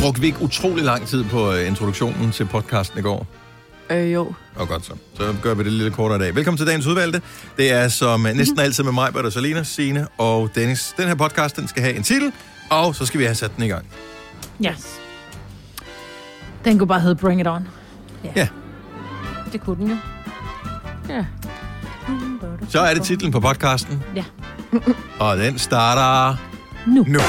Brugte vi ikke utrolig lang tid på øh, introduktionen til podcasten i går? Øh, jo. Og godt så. Så gør vi det lidt kortere i dag. Velkommen til dagens udvalgte. Det er som øh, næsten altid med mig, Bert Salina, Signe og Dennis. Den her podcast, den skal have en titel, og så skal vi have sat den i gang. Ja. Den kunne bare hedde Bring It On. Ja. Det kunne den jo. Ja. Så er det titlen på podcasten. Ja. Og den starter Nu. nu.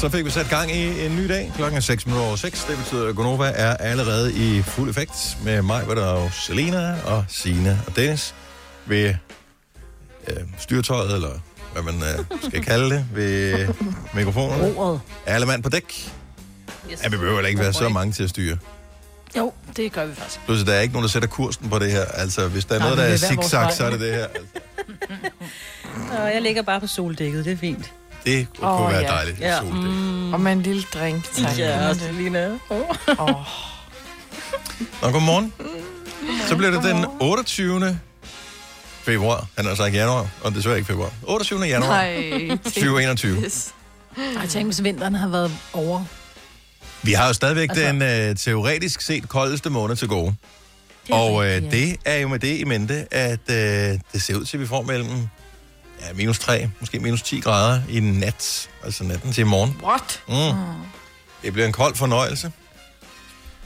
Så fik vi sat gang i en ny dag. Klokken er 6 minutter over 6. Det betyder, at Gonova er allerede i fuld effekt med mig, hvor der er Selena og Sine og Dennis ved øh, styrtøjet, eller hvad man øh, skal kalde det, ved mikrofonen. Er alle mand på dæk? Yes. Ja, vi behøver ikke være så mange til at styre. Jo, det gør vi faktisk. Plus, der er ikke nogen, der sætter kursen på det her. Altså, hvis der er Nej, noget, der er zigzag, så er det det her. Altså, Og jeg ligger bare på soldækket, det er fint. Det kunne Åh, være ja. dejligt. Ja. Sol, det. Mm. Og med en lille drink. Tak. Ja, Selina. Oh. Åh, Nå, godmorgen. Så bliver det den 28. februar. Han har sagt januar, og desværre ikke februar. 28. januar Nej. 2021. Yes. Jeg tænker, hvis vinteren har været over. Vi har jo stadigvæk Altså- den øh, teoretisk set koldeste måned til gode. Og øh, det er jo med det i mente, at øh, det ser ud til, at vi får mellem ja, minus 3, måske minus 10 grader i nat, altså natten til i morgen. What? Mm. Det bliver en kold fornøjelse.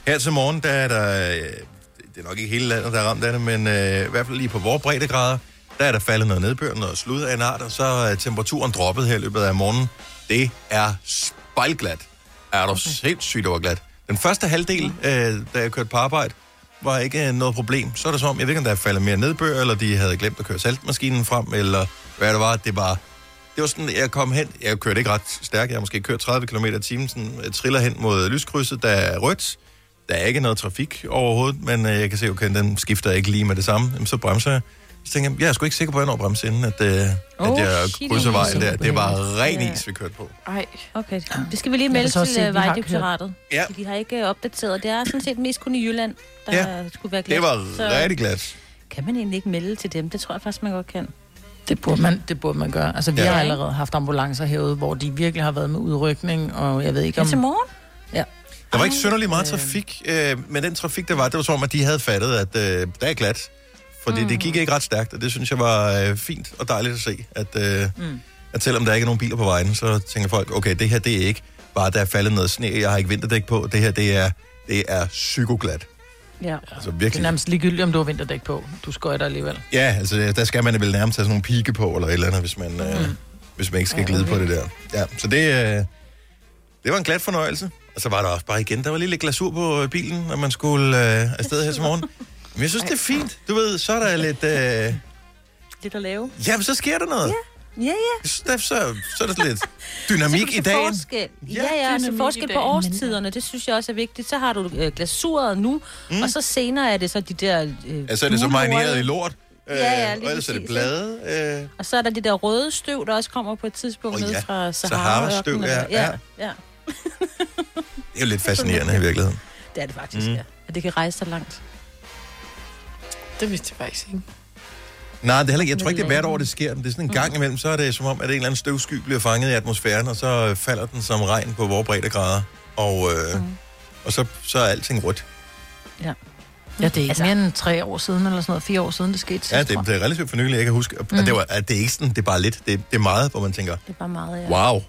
Her til morgen, der er der, øh, det er nok ikke hele landet, der er ramt af det, men øh, i hvert fald lige på vores breddegrader, der er der faldet noget nedbør, noget slud af en art, og så er temperaturen droppet her i løbet af morgenen. Det er spejlglat. Er du okay. helt sygt overglat. Den første halvdel, øh, da jeg kørte på arbejde, var ikke noget problem. Så er det som om, jeg ved ikke, om der er faldet mere nedbør, eller de havde glemt at køre saltmaskinen frem, eller hvad det var. Det var det var sådan, jeg kom hen, jeg kørte ikke ret stærkt, jeg har måske kørt 30 km i timen, sådan, jeg triller hen mod lyskrydset, der er rødt, der er ikke noget trafik overhovedet, men øh, jeg kan se, okay, den skifter ikke lige med det samme, Jamen, så bremser jeg. Så tænker jeg, jeg er sgu ikke sikker på, at jeg når bremse inden, at, øh, at Oh, jeg shit, krydser er vejen der. Det var ren Ja. is, vi kørte på. Ej. Okay, det skal vi lige melde til se, Vejdirektoratet. Ja. De har ikke øh, opdateret. Det er sådan set mest kun i Jylland, der ja. skulle være glat. Det var Så rigtig glat. Kan man egentlig ikke melde til dem? Det tror jeg faktisk, man godt kan. Det burde man, det burde man gøre. Altså, vi Ja. ja. har allerede haft ambulancer herude, hvor de virkelig har været med udrykning, og jeg ved ikke Ja, om... til morgen? Der var ikke synderlig meget trafik, øh, men den trafik, der var, det var som om, at de havde fattet, at øh, der er glat. Fordi mm. det gik ikke ret stærkt, og det synes jeg var øh, fint og dejligt at se. At, øh, mm. at selvom der ikke er nogen biler på vejen, så tænker folk, okay, det her det er ikke bare, der er faldet noget sne, jeg har ikke vinterdæk på. Det her, det er, det er psykoglat. Ja. Altså Det er virkelig. nærmest ligegyldigt, om du har vinterdæk på. Du skøjter alligevel. Ja, altså der skal man vel nærmest have sådan nogle pigge på, eller et eller andet, hvis man, øh, hvis man ikke skal glide på det der. Ja, så det, øh, det var en glat fornøjelse. Og så var der også bare igen, der var lige lidt glasur på øh, bilen, når man skulle øh, afsted her til morgen. Men jeg synes, det er fint. Du ved, så er der lidt... Øh, Lidt at lave. jamen, så sker der noget. Ja, ja. Der, så, så er der lidt dynamik i dagen. Forskel. Ja, Ja, ja, ja så forskel på årstiderne, det synes jeg også er vigtigt. Så har du øh, glasuret nu, mm. og så senere er det så de der... Øh, Altså, er det så marineret i lort? Øh, Ja, ja, lige og ellers er det blade. Øh, Og så er der det der røde støv, der også kommer på et tidspunkt oh, ja. ned fra Sahara-støv, Sahara. ja, ja. ja, ja. det er jo lidt fascinerende i virkeligheden. Det er det faktisk, mm. ja. At det kan rejse så langt. Det vidste jeg faktisk ikke. Nej, det er heller ikke. Jeg tror ikke, det er hvert år, det sker. Det er sådan en gang imellem, så er det som om, at en eller anden støvsky bliver fanget i atmosfæren, og så øh, falder den som regn på vores breddegrader. Og, øh, mm. og så, så er alting rødt. Ja, det er ikke Altså- altså, mere end tre år siden, eller sådan noget, fire år siden, det skete sidst, Ja, det, det er relativt for nylig, jeg kan huske. Mm. Det, var, at det er ikke sådan, det er bare lidt. Det, det er meget, hvor man tænker, Det er bare meget, ja. wow.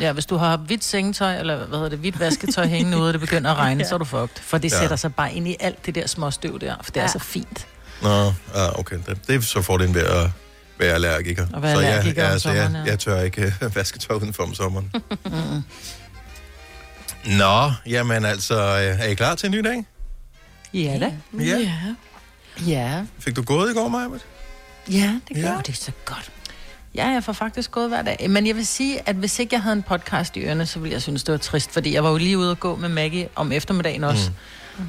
Ja, hvis du har hvidt sengetøj, eller hvad hedder det, hvidt vasketøj hængende ude, og det begynder at regne, så er du fucked. For det Ja. sætter sig bare ind i alt det der små støv der, for det er Ja. så fint. Nå, ja, okay. Det, det er så fordelen ved at være allergiker. At være så allergiker jeg, om altså, sommeren, jeg, ja. jeg tør ikke øh, vaske tøj udenfor om sommeren. Nå, jamen altså, øh, er I klar til en ny dag? Ja da. Ja. Ja. Ja, Fik du gået i går, Maja? ja det Ja. gør det er så godt. Ja, jeg får faktisk gået hver dag. Men jeg vil sige, at hvis ikke jeg havde en podcast i ørene, så ville jeg synes, det var trist. Fordi jeg var jo lige ude og gå med Maggie om eftermiddagen også. Mm.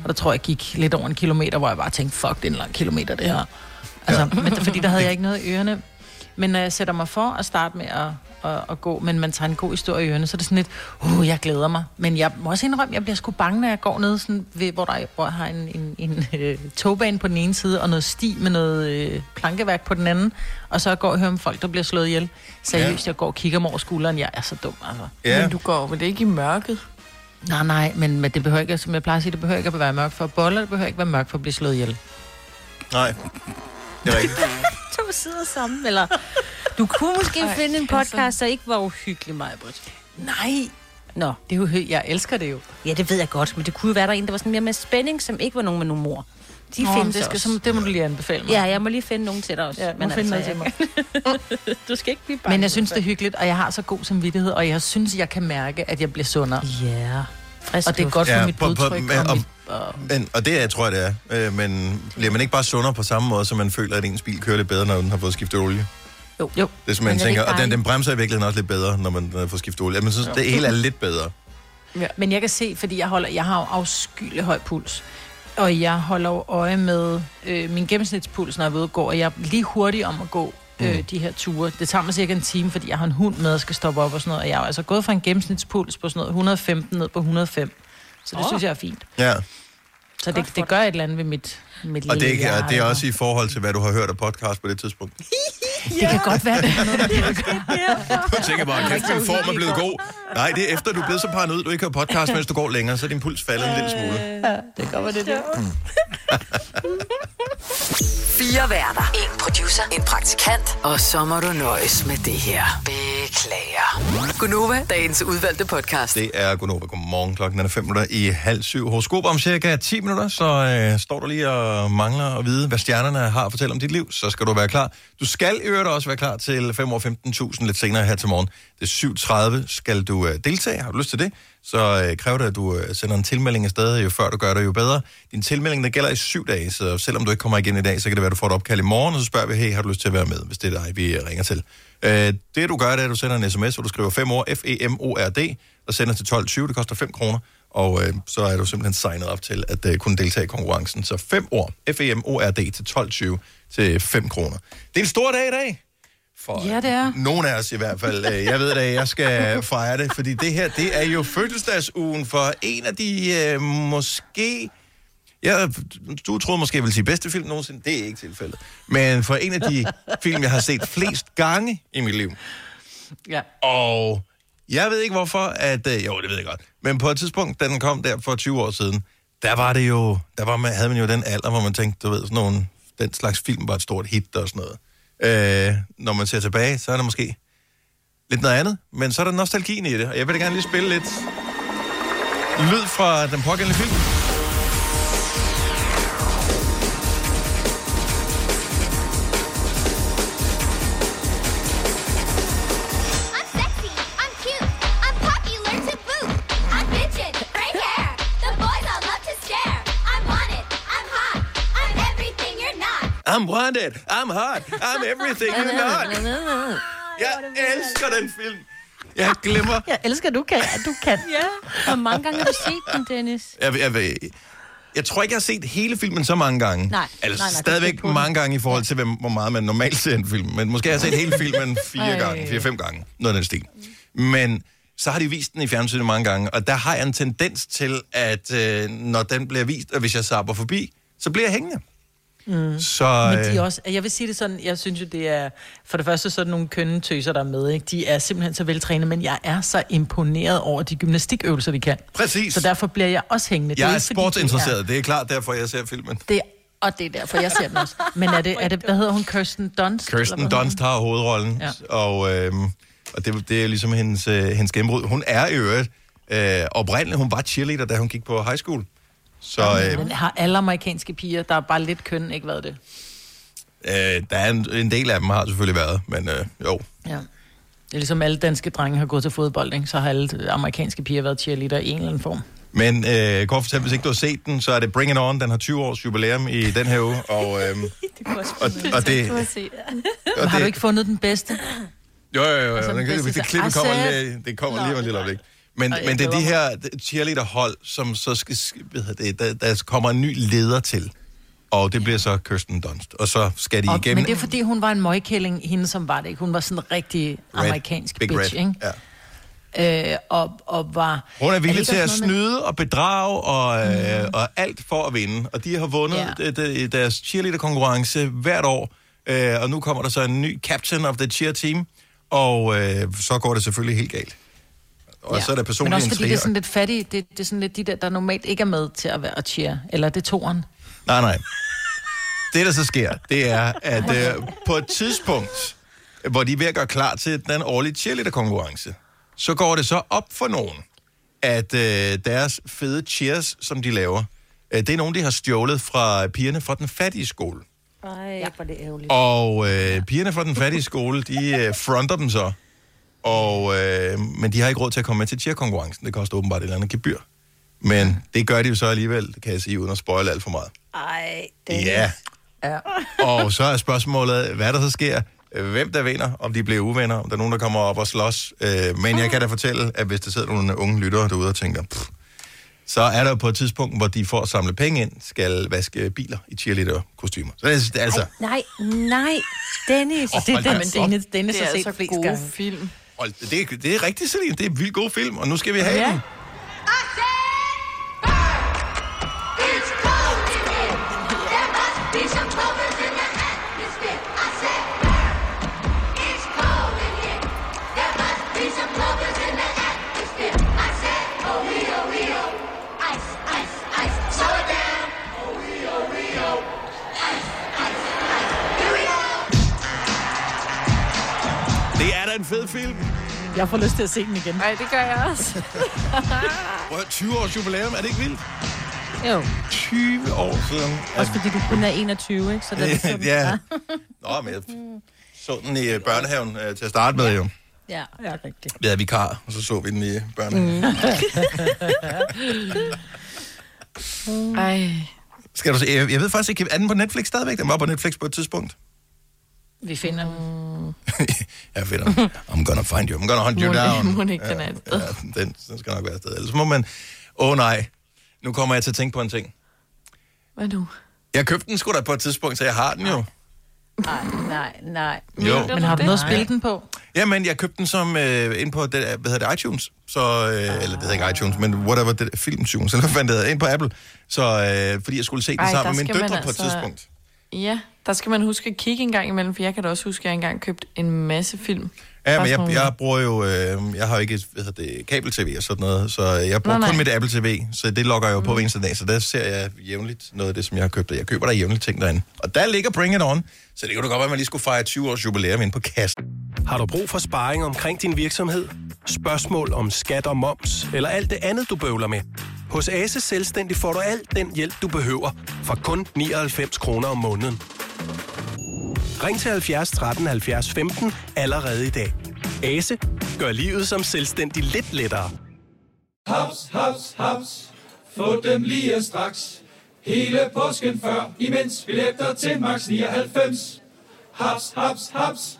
Og der tror jeg, jeg gik lidt over en kilometer, hvor jeg bare tænkte, fuck, det er en lang kilometer, det her. Altså, ja. men, fordi der havde jeg ikke noget i ørene. Men når jeg sætter mig for at starte med at, at, at gå, men man tager en god historie i ørene, så er det sådan lidt, uh, jeg glæder mig. Men jeg må også indrømme, jeg bliver sgu bange, når jeg går ned, sådan ved, hvor, der, er- hvor jeg har en, en, en øh, togbane på den ene side, og noget sti med noget øh, plankeværk på den anden, og så går jeg og hører om folk, der bliver slået ihjel. Seriøst, Ja. jeg går og kigger mig over skulderen, jeg er så dum, altså. Ja, Men du går vel ikke i mørket? Nej, nej, men, men det behøver ikke, som jeg plejer at sige, det behøver ikke at være mørkt for at bolle, det behøver ikke være mørkt for at blive slået ihjel. nej. Det er rigtigt. To sider sammen, eller... Du kunne måske Ej, finde en altså. podcast, der ikke var uhyggelig, mig, Britt. Nej, Nå, det er jo, jeg elsker det jo. ja, det ved jeg godt, men det kunne jo være, der er en, der var sådan mere med spænding, som ikke var nogen med nogen mor. De Nå, findes det, skal, også. så, det må du lige anbefale mig. Ja, jeg må lige finde nogen til dig også. Ja, men finde noget til mig. du skal ikke blive bange. Men jeg synes, det er hyggeligt, og jeg har så god samvittighed, og jeg synes, jeg kan mærke, at jeg bliver sundere. Ja, frisk Og det er godt for Ja, mit på- på- blodtryk. men og om- mit, og, Men, og det er, jeg tror jeg, det er. Øh, men bliver man ikke bare sundere på samme måde, så man føler, at ens bil kører lidt bedre, når den har fået skiftet olie? jo, jo. Det er som man er tænker, og den, den bremser i virkeligheden også lidt bedre, når man fået skiftet olie. Men synes, det hele er lidt bedre. Men jeg kan se, fordi jeg, holder, jeg har jo afskyelig høj puls. Og jeg holder jo øje med øh, min gennemsnitspuls, når jeg er ude og gå, og jeg er lige hurtig om at gå øh, Mm. de her ture. Det tager mig cirka en time, fordi jeg har en hund med, og skal stoppe op og sådan noget. Og jeg er altså gået fra en gennemsnitspuls på sådan noget 115 ned på 105. Så det oh. synes jeg er fint. Ja, Så det, det gør et eller andet ved mit, mit og det, lille er, og det er også i forhold til, hvad du har hørt af podcast på det tidspunkt. Det kan godt være, det er noget, der. Du tænker bare, kæft, din form er blevet god. Nej, det er efter, du er blevet så paranoid, du ikke har podcast, mens du går længere, så er din puls faldet en lille smule. Det kan godt være, det er det. Fire værter. En producer. En praktikant. Og så må du nøjes med det her. Beklager. Gunova, dagens udvalgte podcast. Det er Gunova. Godmorgen. Klokken er 5 minutter i halv syv. Horoskop om cirka 10 minutter, så øh, står du lige og mangler at vide, hvad stjernerne har at fortælle om dit liv. Så skal du være klar. Du skal i øvrigt også være klar til 5 år 15.000 lidt senere her til morgen. Det er 7.30. Skal du øh, deltage? Har du lyst til det? Så øh, kræver det, at du øh, sender en tilmelding afsted. Jo før du gør det, jo bedre. Din tilmelding, der gælder i syv dage, så selvom du ikke kommer igen i dag, så kan det være, at du får et opkald i morgen, og så spørger vi, hey, har du lyst til at være med, hvis det er dig, vi øh, ringer til. Øh, det du gør, det er, at du sender en sms, hvor du skriver 5 år, F-E-M-O-R-D, og sender til 12.20. Det koster 5 kroner, og øh, så er du simpelthen signet op til at øh, kunne deltage i konkurrencen. Så 5 år, F-E-M-O-R-D til 12.20 til 5 kroner. Det er en stor dag i dag. For Ja, det er. Nogen af os i hvert fald. Øh, Jeg ved da, at jeg skal fejre det, fordi det her, det er jo fødselsdagsugen for en af de øh, måske... Ja, du troede måske, jeg ville sige bedste film nogensinde. Det er ikke tilfældet. Men for en af de film, jeg har set flest gange i mit liv. Ja. Og jeg ved ikke hvorfor, at... Øh, jo, det ved jeg godt. Men på et tidspunkt, da den kom der for 20 år siden, der var det jo... Der var man, havde man jo den alder, hvor man tænkte, du ved, sådan nogle, den slags film var et stort hit og sådan noget. Øh, når man ser tilbage, så er det måske lidt noget andet, men så er der nostalgien i det, og jeg vil da gerne lige spille lidt lyd fra den pågældende film. I'm wanted, I'm hot, I'm everything you're not. Jeg elsker den film. Jeg glemmer... Jeg elsker, at du kan. At du kan. Ja, hvor mange gange har du set den, Dennis? Jeg, jeg, jeg, jeg tror ikke, jeg har set hele filmen så mange gange. Nej, altså, nej, nej, stadigvæk mange gange i forhold til, hvem- hvor meget man normalt ser en film. Men måske har jeg set hele filmen fire Ej. gange, fire-fem gange. Noget af den stil. Men så har de vist den i fjernsynet mange gange, og der har jeg en tendens til, at øh, når den bliver vist, og hvis jeg sapper forbi, så bliver jeg hængende. Mm. Så, Men de øh, er også, jeg vil sige det sådan, jeg synes jo, det er, for det første sådan nogle kønne tøser, der er med, ikke? de er simpelthen så veltrænet, men jeg er så imponeret over de gymnastikøvelser, de kan. præcis. Så derfor bliver jeg også hængende. Det jeg er ikke, fordi de sportsinteresseret. Det er klart, derfor jeg ser filmen. Det er, og det er derfor, jeg ser den også. Men er det, er det hvad hedder hun, Kirsten Dunst? Kirsten Dunst har hovedrollen, Ja. og, øhm, og det, det er ligesom hendes, øh, hendes gennembrud. Hun er i øvrigt øh, oprindeligt, hun var cheerleader, da hun gik på high school. Så øh, Den har alle amerikanske piger, der er bare lidt køn, ikke været det? øh, der er en, en del af dem har selvfølgelig været, men øh, jo. Ja. Det er ligesom alle danske drenge har gået til fodbold, ikke? så har alle amerikanske piger været cheerleader i en eller anden form. Men øh, kort fortalt, hvis ikke du har set den, så er det Bring It On. Den har 20 års jubilæum i den her uge. Og, øh, Det kunne også og, og det... Set det. Og Har du det ikke fundet den bedste? jo, jo, jo. jo. Altså, Den, det, det det så- klippe I kommer, lige, det kommer lige om et det lille øjeblik. Men, men det er de her cheerleaderhold, som så skal, hedder det, der, der kommer en ny leder til. Og det bliver så Kirsten Dunst. Og så skal de Og, igennem... men det er fordi, hun var en møgkælling, hende som var det ikke. Hun var sådan en rigtig Red, amerikansk Big bitch, Red. ikke? Ja. Øh, og, og var... Hun er villig det til at noget med- snyde og bedrage og, øh, og alt for at vinde. Og de har vundet Ja. de, deres cheerleader-konkurrence hvert år. Øh, og nu kommer der så en ny captain of the cheer team. Og øh, så går det selvfølgelig helt galt. Og ja. så er der Men personlige også fordi det er sådan lidt fattige, det, det er sådan lidt de der, der normalt ikke er med til at være cheer. Eller det er toren. Nej, nej. Det, der så sker, det er, at øh, på et tidspunkt, hvor de er ved at gøre klar til den årlige cheerleader-konkurrence, så går det så op for nogen, at øh, deres fede cheers, som de laver, øh, det er nogen, de har stjålet fra pigerne fra den fattige skole. Ej, ja. er det ærgerligt. Og øh, pigerne fra den fattige skole, de øh, fronter dem så. Og, øh, men de har ikke råd til at komme med til cheer-konkurrencen. Det koster åbenbart et eller andet gebyr. Men det gør de jo så alligevel, det kan jeg sige, uden at spoile alt for meget. Ej, det Ja. Ja. Og så er spørgsmålet, hvad der så sker. Hvem der vinder, om de bliver uvenner, om der er nogen, der kommer op og slås. Øh, Men jeg kan da fortælle, at hvis der sidder nogle unge lyttere derude og tænker, Pff, så er der jo på et tidspunkt, hvor de for at samle penge ind, skal vaske biler i cheerleader-kostymer. Så det er, det altså... Nej, nej, Dennis. Åh, Det er Dennis Det har er set altså flest gode gange. film. Hold, det, det er rigtigt, Celine. Det er en vildt god film, og nu skal vi have Ja. den. En fed film. Jeg får lyst til at se den igen. Nej, det gør jeg også. Prøv at høre, 20 års jubilæum, er det ikke vildt? Jo, 20 år siden. også fordi du kun er 21, ikke? Så det er sådan, ja. Nå, men jeg så den i øh, børnehaven øh, til at starte med jo. Ja, er rigtigt. Vi havde vikar, og så så vi den i børnehaven. Mm. Ej. Skal du se, jeg, jeg ved faktisk ikke, er den på Netflix stadigvæk? Den var på Netflix på et tidspunkt. Vi finder den. Jeg finder den. I'm gonna find you. I'm gonna hunt you down. må ikke, den er et sted. Ja, den, den skal nok være et sted. Ellers må man... Åh oh, nej, nu kommer jeg til at tænke på en ting. Hvad nu? Jeg købte den sgu da på et tidspunkt, så jeg har den jo. Nej, nej, nej. Jo. Men har du noget at spille den på? Jamen, jeg købte den som øh, ind på det, hvad hedder det, iTunes. Så, øh, eller det hedder ikke iTunes, men whatever, det Filmtunes, eller hvad fanden det hedder, ind på Apple. Så, øh, fordi jeg skulle se den Ej, sammen med man døtre på et altså- tidspunkt. Ja, der skal man huske at kigge en gang imellem, for jeg kan da også huske, at jeg engang købte en masse film. Ja, men jeg, jeg bruger jo, øh, jeg har jo ikke hvad hedder det, kabel-tv og sådan noget, så jeg bruger Nå, kun mit Apple TV, så det logger jeg jo på hver eneste dag, så der ser jeg jævnligt noget af det, som jeg har købt, og jeg køber der jævnligt ting derinde. Og der ligger Bring It On, så det kunne da godt være, at man lige skulle fejre 20 års jubilæum ind på kassen. Har du brug for sparring omkring din virksomhed? Spørgsmål om skat og moms, eller alt det andet, du bøvler med? Hos Ase Selvstændig får du alt den hjælp, du behøver, for kun 99 kroner om måneden. Ring til 70 13 70 15 allerede i dag. Ase gør livet som selvstændig lidt lettere. Haps, haps, haps. Få dem lige straks. Hele påsken før, imens billetter til max 99. Haps, haps, haps.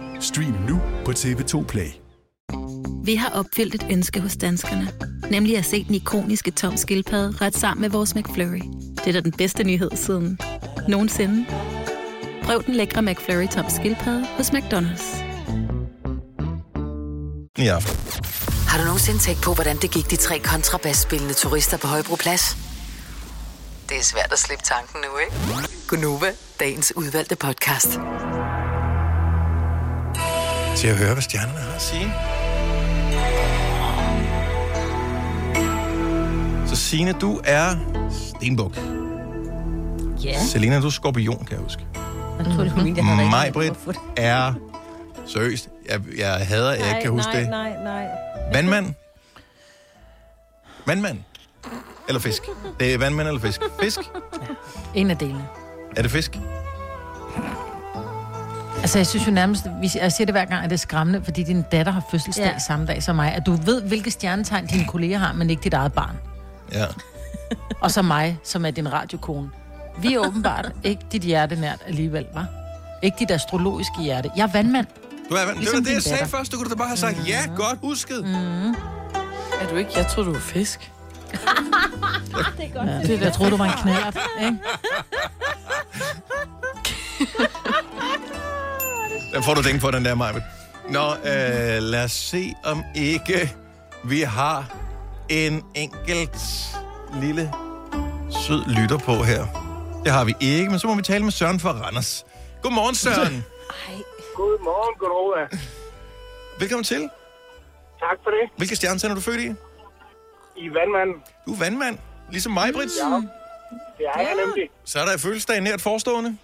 Stream nu på TV2 Play. Vi har opfyldt et ønske hos danskerne. Nemlig at se den ikoniske tom skildpadde ret sammen med vores McFlurry. Det er da den bedste nyhed siden nogensinde. Prøv den lækre McFlurry tom skildpadde hos McDonald's. Aften. Har du nogensinde tænkt på, hvordan det gik de tre kontrabasspillende turister på Højbroplads? Det er svært at slippe tanken nu, ikke? Gunova, dagens udvalgte podcast. Til at høre, hvad stjernerne har at sige. Så Signe, du er Stenbuk. Ja, Selina, du er skorpion, kan jeg huske. rigtig Majbrit er... Seriøst, jeg, jeg hader, jeg ikke kan huske nej, det. Nej, nej, Vandmand? Vandmand? Eller fisk? Det er vandmand eller fisk? Fisk? En af delene. Er det fisk? Altså, jeg synes jo nærmest, jeg siger det hver gang, at det er skræmmende, fordi din datter har fødselsdag Ja. samme dag som mig, at du ved, hvilke stjernetegn dine kolleger har, men ikke dit eget barn. Ja. Og så mig, som er din radiokone. Vi er åbenbart ikke dit hjerte nært alligevel, var? Ikke dit astrologiske hjerte. Jeg er vandmand. Du er, det Ligesom var det, jeg sagde datter. først. Du kunne da bare have sagt, ja, godt husket. Mm. Er du ikke? Jeg tror du er fisk. det er godt. Ja. Det, jeg troede, du var en knallert, ikke? Den får du tænkt på, den der, Majbet. Nå, øh, lad os se, om ikke vi har en enkelt lille sød lytter på her. Det har vi ikke, men så må vi tale med Søren fra Randers. Godmorgen, Søren. Godmorgen, godmorgen. Velkommen til. Tak for det. Hvilke stjernetegn er du født i? I vandmanden. Du er vandmand, ligesom mig, Britt. Ja, det er jeg nemlig. Så er der fødselsdag nært forestående.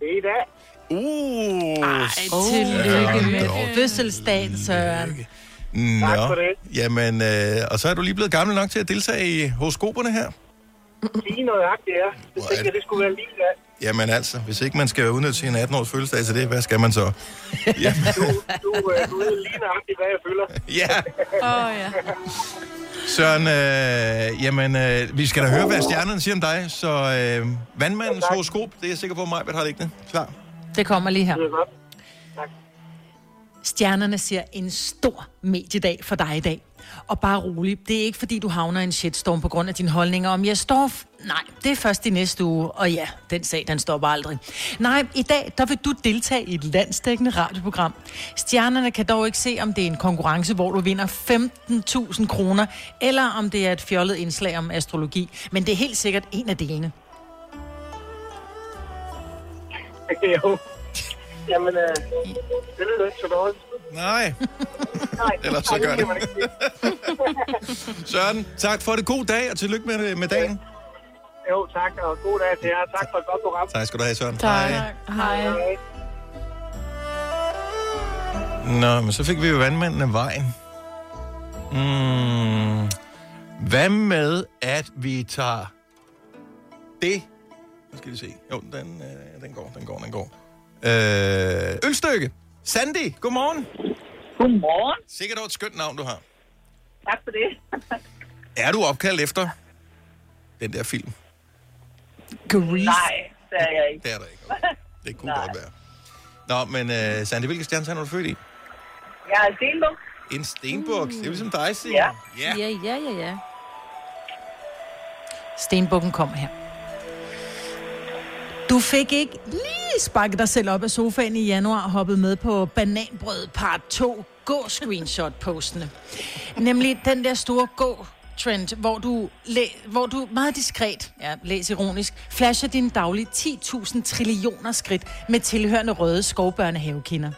Det er i dag. Uh, Ej, tillykke med fødselsdagen, Søren. Nå. Tak for det. Jamen, øh, og så er du lige blevet gammel nok til at deltage i horoskoperne her. Lige nøjagtigt, ja. Det tænkte jeg, det skulle være lige da. Jamen altså, hvis ikke man skal udnytte sin 18-års fødselsdag til det, hvad skal man så? Jamen, Du, du, øh, du ved lige nøjagtigt, hvad jeg føler. ja. Åh, oh, ja. Søren, øh, jamen, øh, vi skal da høre, hvad stjernerne siger om dig. Så øh, vandmandens horoskop, det er jeg sikker på, mig, har liggende. Klar. Det kommer lige her. Det er godt. Stjernerne siger en stor mediedag for dig i dag. Og bare rolig, det er ikke fordi, du havner i en shitstorm på grund af dine holdninger om, jeg står... Nej, det er først i næste uge, og ja, den sag, den stopper aldrig. Nej, i dag, der vil du deltage i et landsdækkende radioprogram. Stjernerne kan dog ikke se, om det er en konkurrence, hvor du vinder 15.000 kroner, eller om det er et fjollet indslag om astrologi. Men det er helt sikkert en af delene. jo. Jamen, øh, det lyder ikke så dårligt. Nej. Nej, Ellers så nej, gør det. Søren, tak for det. God dag, og tillykke med, med dagen. Jo, tak, og god dag til jer. Tak for et godt program. Tak skal du have, Søren. Tak. Hej. Hej. Nå, men så fik vi jo vandmanden af vejen. Mm. Hvad med, at vi tager det? Nu skal vi se. Jo, den, øh, den går, den går, den går. Øh, ølstykke. Sandy, godmorgen. Godmorgen. Sikkert et skønt navn, du har. Tak for det. Er du opkaldt efter den der film? Grease. Nej, det er jeg ikke. Det er der ikke. Okay. Det kunne godt være. Nå, men uh, Sandy, hvilke stjernetegn er du født i? Jeg er stenbuk. En stenbuk. Det er jo ligesom dig, Signe. Ja. ja. Ja, ja, ja, ja. Stenbukken kommer her. Du fik ikke lige sparket dig selv op af sofaen i januar og hoppet med på bananbrød part 2 gå screenshot postene. Nemlig den der store gå trend, hvor du, læ- hvor du meget diskret, ja, læs ironisk, flasher dine daglige 10.000 trillioner skridt med tilhørende røde skovbørnehavekinder.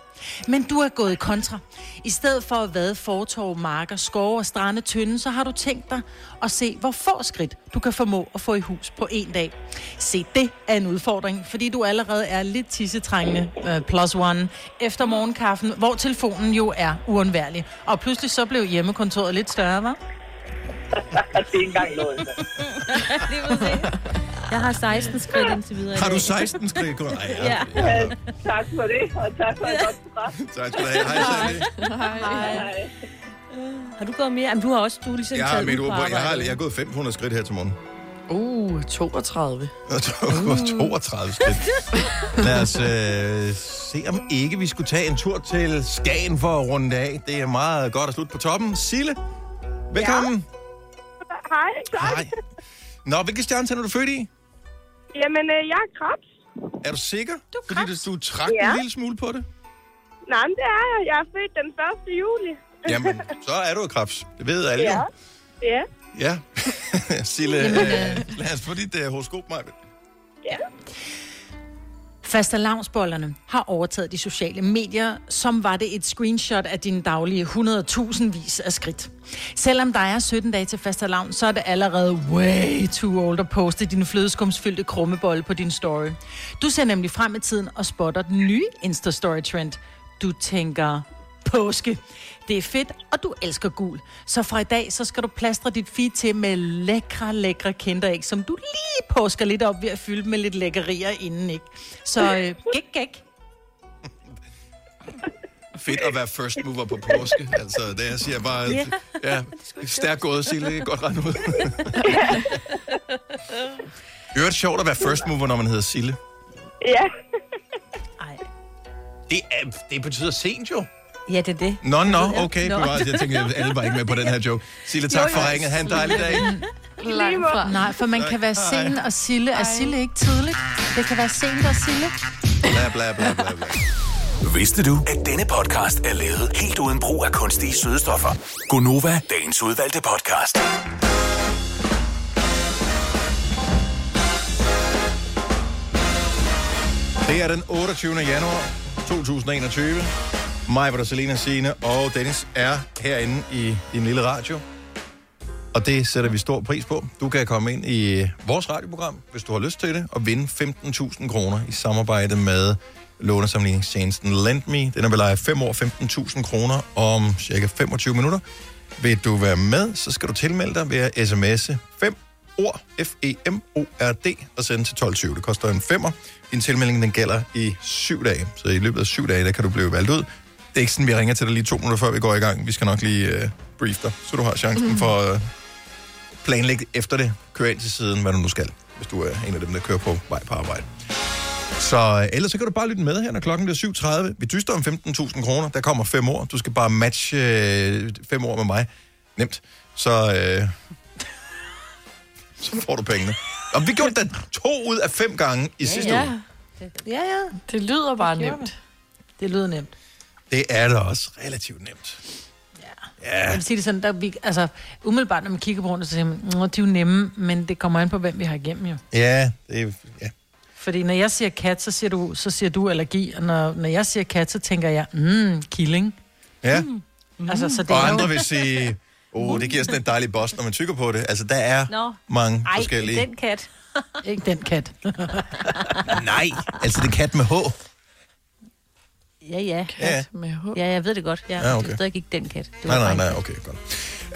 Men du er gået kontra. I stedet for at vade fortorv, marker, skove og strande tynde, så har du tænkt dig at se, hvor få skridt du kan formå at få i hus på en dag. Se, det er en udfordring, fordi du allerede er lidt tissetrængende, uh, plus one, efter morgenkaffen, hvor telefonen jo er uundværlig. Og pludselig så blev hjemmekontoret lidt større, var? Det er ikke engang noget. Lige præcis. Jeg har 16 skridt indtil videre. Har du dag. 16 skridt? God, ej, Ja. ja. Ja. tak for det, og tak for et godt program. Tak skal du have. Hej, Sandy. Hej. Har du gået mere? Jamen, du har også du ligesom Jeg har taget mit ud på. Jeg har, arbejde. jeg har gået 500 skridt her til morgen. Uh, 32. Og to- 32 skridt. Lad os øh, se, om ikke vi skulle tage en tur til Skagen for at runde af. Det er meget godt at slutte på toppen. Sille, velkommen. Hej, tak. Hej. Nå, hvilke stjernetegn er du født i? Jamen, øh, jeg er krebs. Er du sikker? Du Fordi du, du trak Ja. en lille smule på det. Nej, men det er jeg. Jeg er født den 1. juli. Jamen, så er du krebs. Det ved alle Ja. jo. Ja. Ja. Sille, Jamen, øh, lad os få dit uh, horoskop, Maja. Ja. Fastelavnsbollerne har overtaget de sociale medier, som var det et screenshot af dine daglige 100.000 vis af skridt. Selvom der er 17 dage til fastelavn, så er det allerede way too old at poste din flødeskumsfyldte krummebolle på din story. Du ser nemlig frem i tiden og spotter den nye Insta-story-trend. Du tænker, påske. Det er fedt, og du elsker gul. Så fra i dag, så skal du plastre dit feed til med lækre, lækre kinderæg, som du lige påsker lidt op ved at fylde med lidt lækkerier inden, ikke? Så øh, gæk, gæk. fedt at være first mover på påske. Altså, det jeg siger bare, Ja. ja, stærkt gået, Sille, godt regnet ud. Det er sjovt at være first mover, når man hedder Sille. Ja. Det, er, det betyder sent jo. Ja, det er det. Nå, nå, okay. Nå. Bevares. Jeg tænker, at alle var ikke med på den her joke. Sille, tak for ringet. Ha' en dejlig dag. Langt fra. Nej, for man kan være sen og Sille. Er Sille ikke tidligt? Det kan være sent og Sille. Bla, bla, bla, bla, bla. Vidste du, at denne podcast er lavet helt uden brug af kunstige sødestoffer? Gonova, dagens udvalgte podcast. Det er den 28. januar 2021. Mig, hvor der Selena Signe og Dennis er herinde i din lille radio. Og det sætter vi stor pris på. Du kan komme ind i vores radioprogram, hvis du har lyst til det, og vinde 15.000 kroner i samarbejde med lånesamligningstjenesten LendMe. Den er vel af 5 år 15.000 kroner om cirka 25 minutter. Vil du være med, så skal du tilmelde dig ved at sms'e 5 ord, F-E-M-O-R-D, og sende til 12.20. Det koster en femmer. Din tilmelding den gælder i syv dage, så i løbet af syv dage, der kan du blive valgt ud. Det er ikke sådan, vi ringer til dig lige to minutter før vi går i gang. Vi skal nok lige uh, brief dig, så du har chancen mm. for at uh, planlægge efter det. Køre ind til siden, hvad du nu skal, hvis du er en af dem, der kører på vej på arbejde. Så uh, ellers så kan du bare lytte med her, når klokken bliver 7.30. Vi dyster om 15.000 kroner. Der kommer fem år. Du skal bare matche uh, fem år med mig. Nemt. Så, uh, så får du pengene. Og vi gjorde det to ud af fem gange i sidste ja. uge. Ja, ja. Det lyder bare gjorde nemt. Det lyder nemt. Det er da også relativt nemt. Ja. Jeg vil sige det sådan, der vi, altså, umiddelbart, når man kigger på rundt, så siger man, "Nå, de er jo nemme, men det kommer an på, hvem vi har igennem jo. Ja, det er, ja. Fordi når jeg siger kat, så siger du, så siger du allergi, og når, når jeg siger kat, så tænker jeg, mm, killing. ja. Mm. Altså, så det Og er andre jo... vil sige, oh, det giver sådan en dejlig boss, når man tykker på det. Altså, der er Nå. mange Ej, forskellige... den kat. Ikke den kat. Nej, altså det er kat med H. Ja, ja. Ja. Med H. Ja, jeg ved det godt. Ja, Ja, okay. Det er stadig ikke den kat. Det Nej, var nej, bare nej, okay, godt.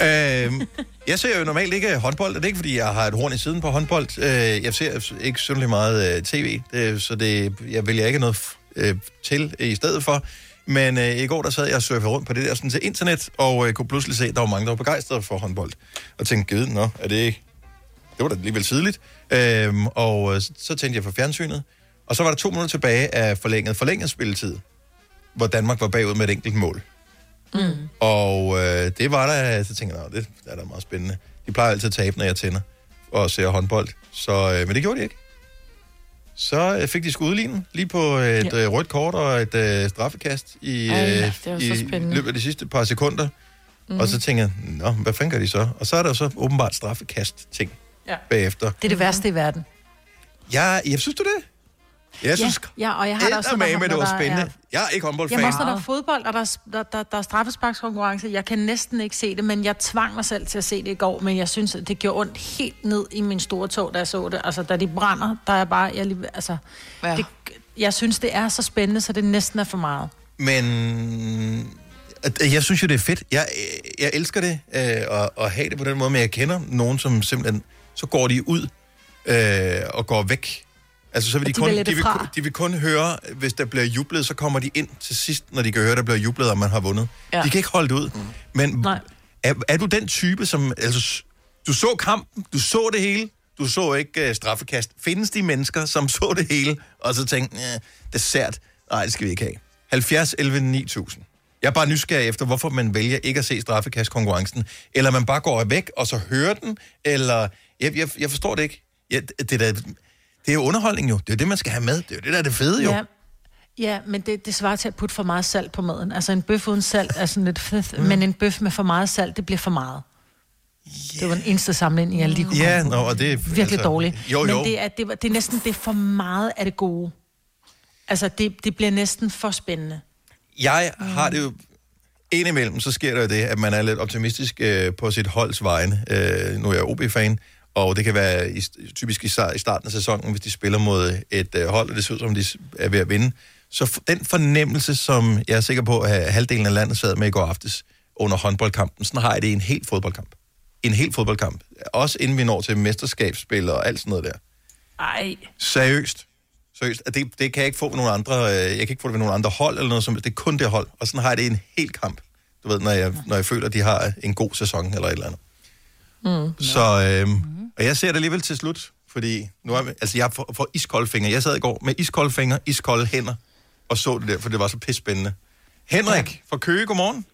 Øhm, jeg ser jo normalt ikke håndbold, og det er ikke, fordi jeg har et horn i siden på håndbold. Øh, jeg ser ikke synderlig meget øh, tv, det, så det, jeg vælger ikke noget øh, til i stedet for. Men øh, i går der sad jeg og surfede rundt på det der sådan til internet, og øh, kunne pludselig se, at der var mange, der var begejstrede for håndbold. Og tænkte, gud, nå, er det ikke... Det var da alligevel tidligt. Øhm, og øh, så tændte jeg for fjernsynet, og så var der to minutter tilbage af forlænget, forlænget spilletid, hvor Danmark var bagud med et enkelt mål. Mm. Og øh, det var der, så tænkte jeg, "Nå, det er da meget spændende. De plejer altid at tabe, når jeg tænder og ser håndbold. Så, øh, men det gjorde de ikke. Så øh, fik de sgu udlignet lige på et Ja. øh, rødt kort og et øh, straffekast i, Ej, øh, så i løbet af de sidste par sekunder. Mm. Mhm. Og så tænkte jeg, nå, hvad fanden gør de så? Og så er der så åbenbart straffekast-ting Ja. bagefter. Det er det værste i verden. Jeg, jeg synes du det? Jeg synes, ja, ja, og jeg har det også, med, der- det var der spændende. Jeg er ikke håndboldfan. Jamen også, når der er fodbold, og der er, der, der, der er straffesparkskonkurrence. Jeg kan næsten ikke se det, men jeg tvang mig selv til at se det i går. Men jeg synes, at det gjorde ondt helt ned i min store tog, da jeg så det. Altså, da de brænder, der er bare... Jeg, lige- altså, ja. det, jeg synes, det er så spændende, så det næsten er for meget. Men jeg synes jo, det er fedt. Jeg, jeg elsker det øh, at, at have det på den måde, men jeg kender nogen, som simpelthen, så går de ud øh, og går væk. Altså, så vil de, de kun, de, vil, kun- de vil kun høre, hvis der bliver jublet, så kommer de ind til sidst, når de kan høre, der bliver jublet, og man har vundet. Ja. De kan ikke holde det ud. Mm. Men Nej. er, er du den type, som... Altså, du så kampen, du så det hele, du så ikke uh, straffekast. Findes de mennesker, som så det hele, og så tænkte, dessert, nej, det skal vi ikke have. 70, 11, 9000. Jeg er bare nysgerrig efter, hvorfor man vælger ikke at se straffekastkonkurrencen. Eller man bare går væk, og så hører den, eller... Jeg, jeg, jeg forstår det ikke. Det, det, er da- det er jo underholdning jo. Det er det, man skal have med. Det er jo det, der er det fede jo. Ja. Ja, men det, det svarer til at putte for meget salt på maden. Altså en bøf uden salt er sådan lidt fedt, mm. men en bøf med for meget salt, det bliver for meget. Yeah. Det var en eneste sammenligning, jeg lige kunne Ja, komme nå, og det er... Virkelig altså, dårligt. Jo, jo. Men det er, det, var- det er næsten det er for meget af det gode. Altså, det, det bliver næsten for spændende. Jeg har det jo... Indimellem, så sker der jo det, at man er lidt optimistisk øh, på sit holds vegne. Øh, nu er jeg OB-fan, og det kan være i, typisk i, starten af sæsonen, hvis de spiller mod et øh, hold, og det ser ud som, de er ved at vinde. Så den fornemmelse, som jeg er sikker på, at halvdelen af landet sad med i går aftes under håndboldkampen, sådan har jeg det i en helt fodboldkamp. En helt fodboldkamp. Også inden vi når til mesterskabsspil og alt sådan noget der. Ej. Seriøst. Seriøst, det, det kan jeg ikke få med nogle andre, øh, jeg kan ikke få det med nogle andre hold eller noget som, det er kun det hold. Og sådan har jeg det i en hel kamp. Du ved, når jeg, når jeg føler, at de har en god sæson eller et eller andet. Mm. Så, øh, og jeg ser det alligevel til slut, fordi nu er, altså jeg får, får iskolde fingre. Jeg sad i går med iskolde fingre, iskolde hænder, og så det der, for det var så pissespændende. Henrik fra Køge, godmorgen.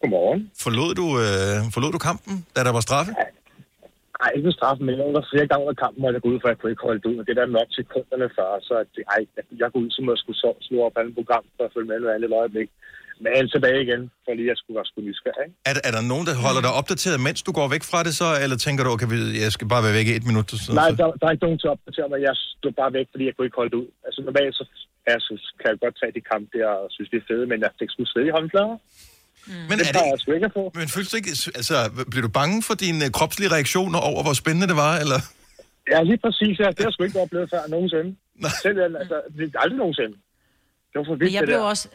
Godmorgen. Forlod du, øh, forlod du kampen, da der var straffe? Nej, ikke med straffen, men under flere gange under kampen, hvor jeg gå ud, for jeg kunne ikke holde det ud. Og det der nok sekunderne før, så at, ej, jeg går ud, som jeg skulle sove, slå op andet program, for at følge med noget andet øjeblik. Men tilbage igen, for lige at skulle være sgu nysgerrig. ikke? Er, er der nogen, der holder dig opdateret, mens du går væk fra det så, eller tænker du, okay, jeg skal bare være væk i et minut? Så, Nej, der, der er ikke nogen til at opdatere mig. Jeg stod bare væk, fordi jeg kunne ikke holde det ud. Altså normalt så ja, så kan jeg godt tage de kampe der og synes, det er fede, men jeg fik sgu sved i håndflader. Men det er jeg at få. Men føles du ikke, altså, blev du bange for dine kropslige reaktioner over, hvor spændende det var, eller? Ja, lige præcis. Ja. Det har jeg sgu ikke oplevet før nogensinde. Selv, altså, det er aldrig nogensinde. Det var for vildt, jeg det blev der. også...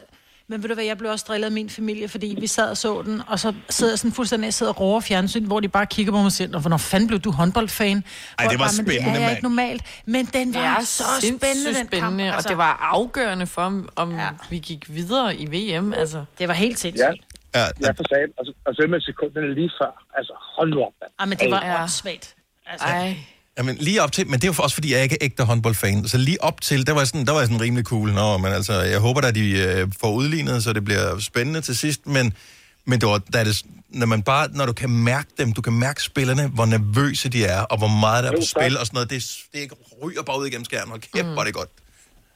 Men ved du hvad, jeg blev også drillet af min familie, fordi vi sad og så den, og så sidder jeg sådan fuldstændig jeg sidder og roer fjernsyn, hvor de bare kigger på mig og siger, "Nå, hvornår fanden blev du håndboldfan? Ej, det var bare, "Men spændende, Det er jeg mand." ikke normalt. Men den var Ja, så spændende, den spændende, kamp. altså. og det var afgørende for, om, om ja. vi gik videre i VM. Altså. Det var helt sindssygt. Ja, ja, ja for sagen. Og, så- og så med sekunderne lige før. Altså, hold nu op, mand. Ah, men det var Ej. åndssvagt. Altså. Ej. Jamen, lige op til, men det er jo også, fordi jeg ikke er ægte håndboldfan, så lige op til, der var sådan, der var sådan rimelig cool. Nå, men altså, jeg håber, at de øh, får udlignet, så det bliver spændende til sidst, men, men det var, da det, når man bare, når du kan mærke dem, du kan mærke spillerne, hvor nervøse de er, og hvor meget der er på spil og sådan noget, det, det ryger bare ud igennem skærmen, og kæft, mm. hvor er det godt.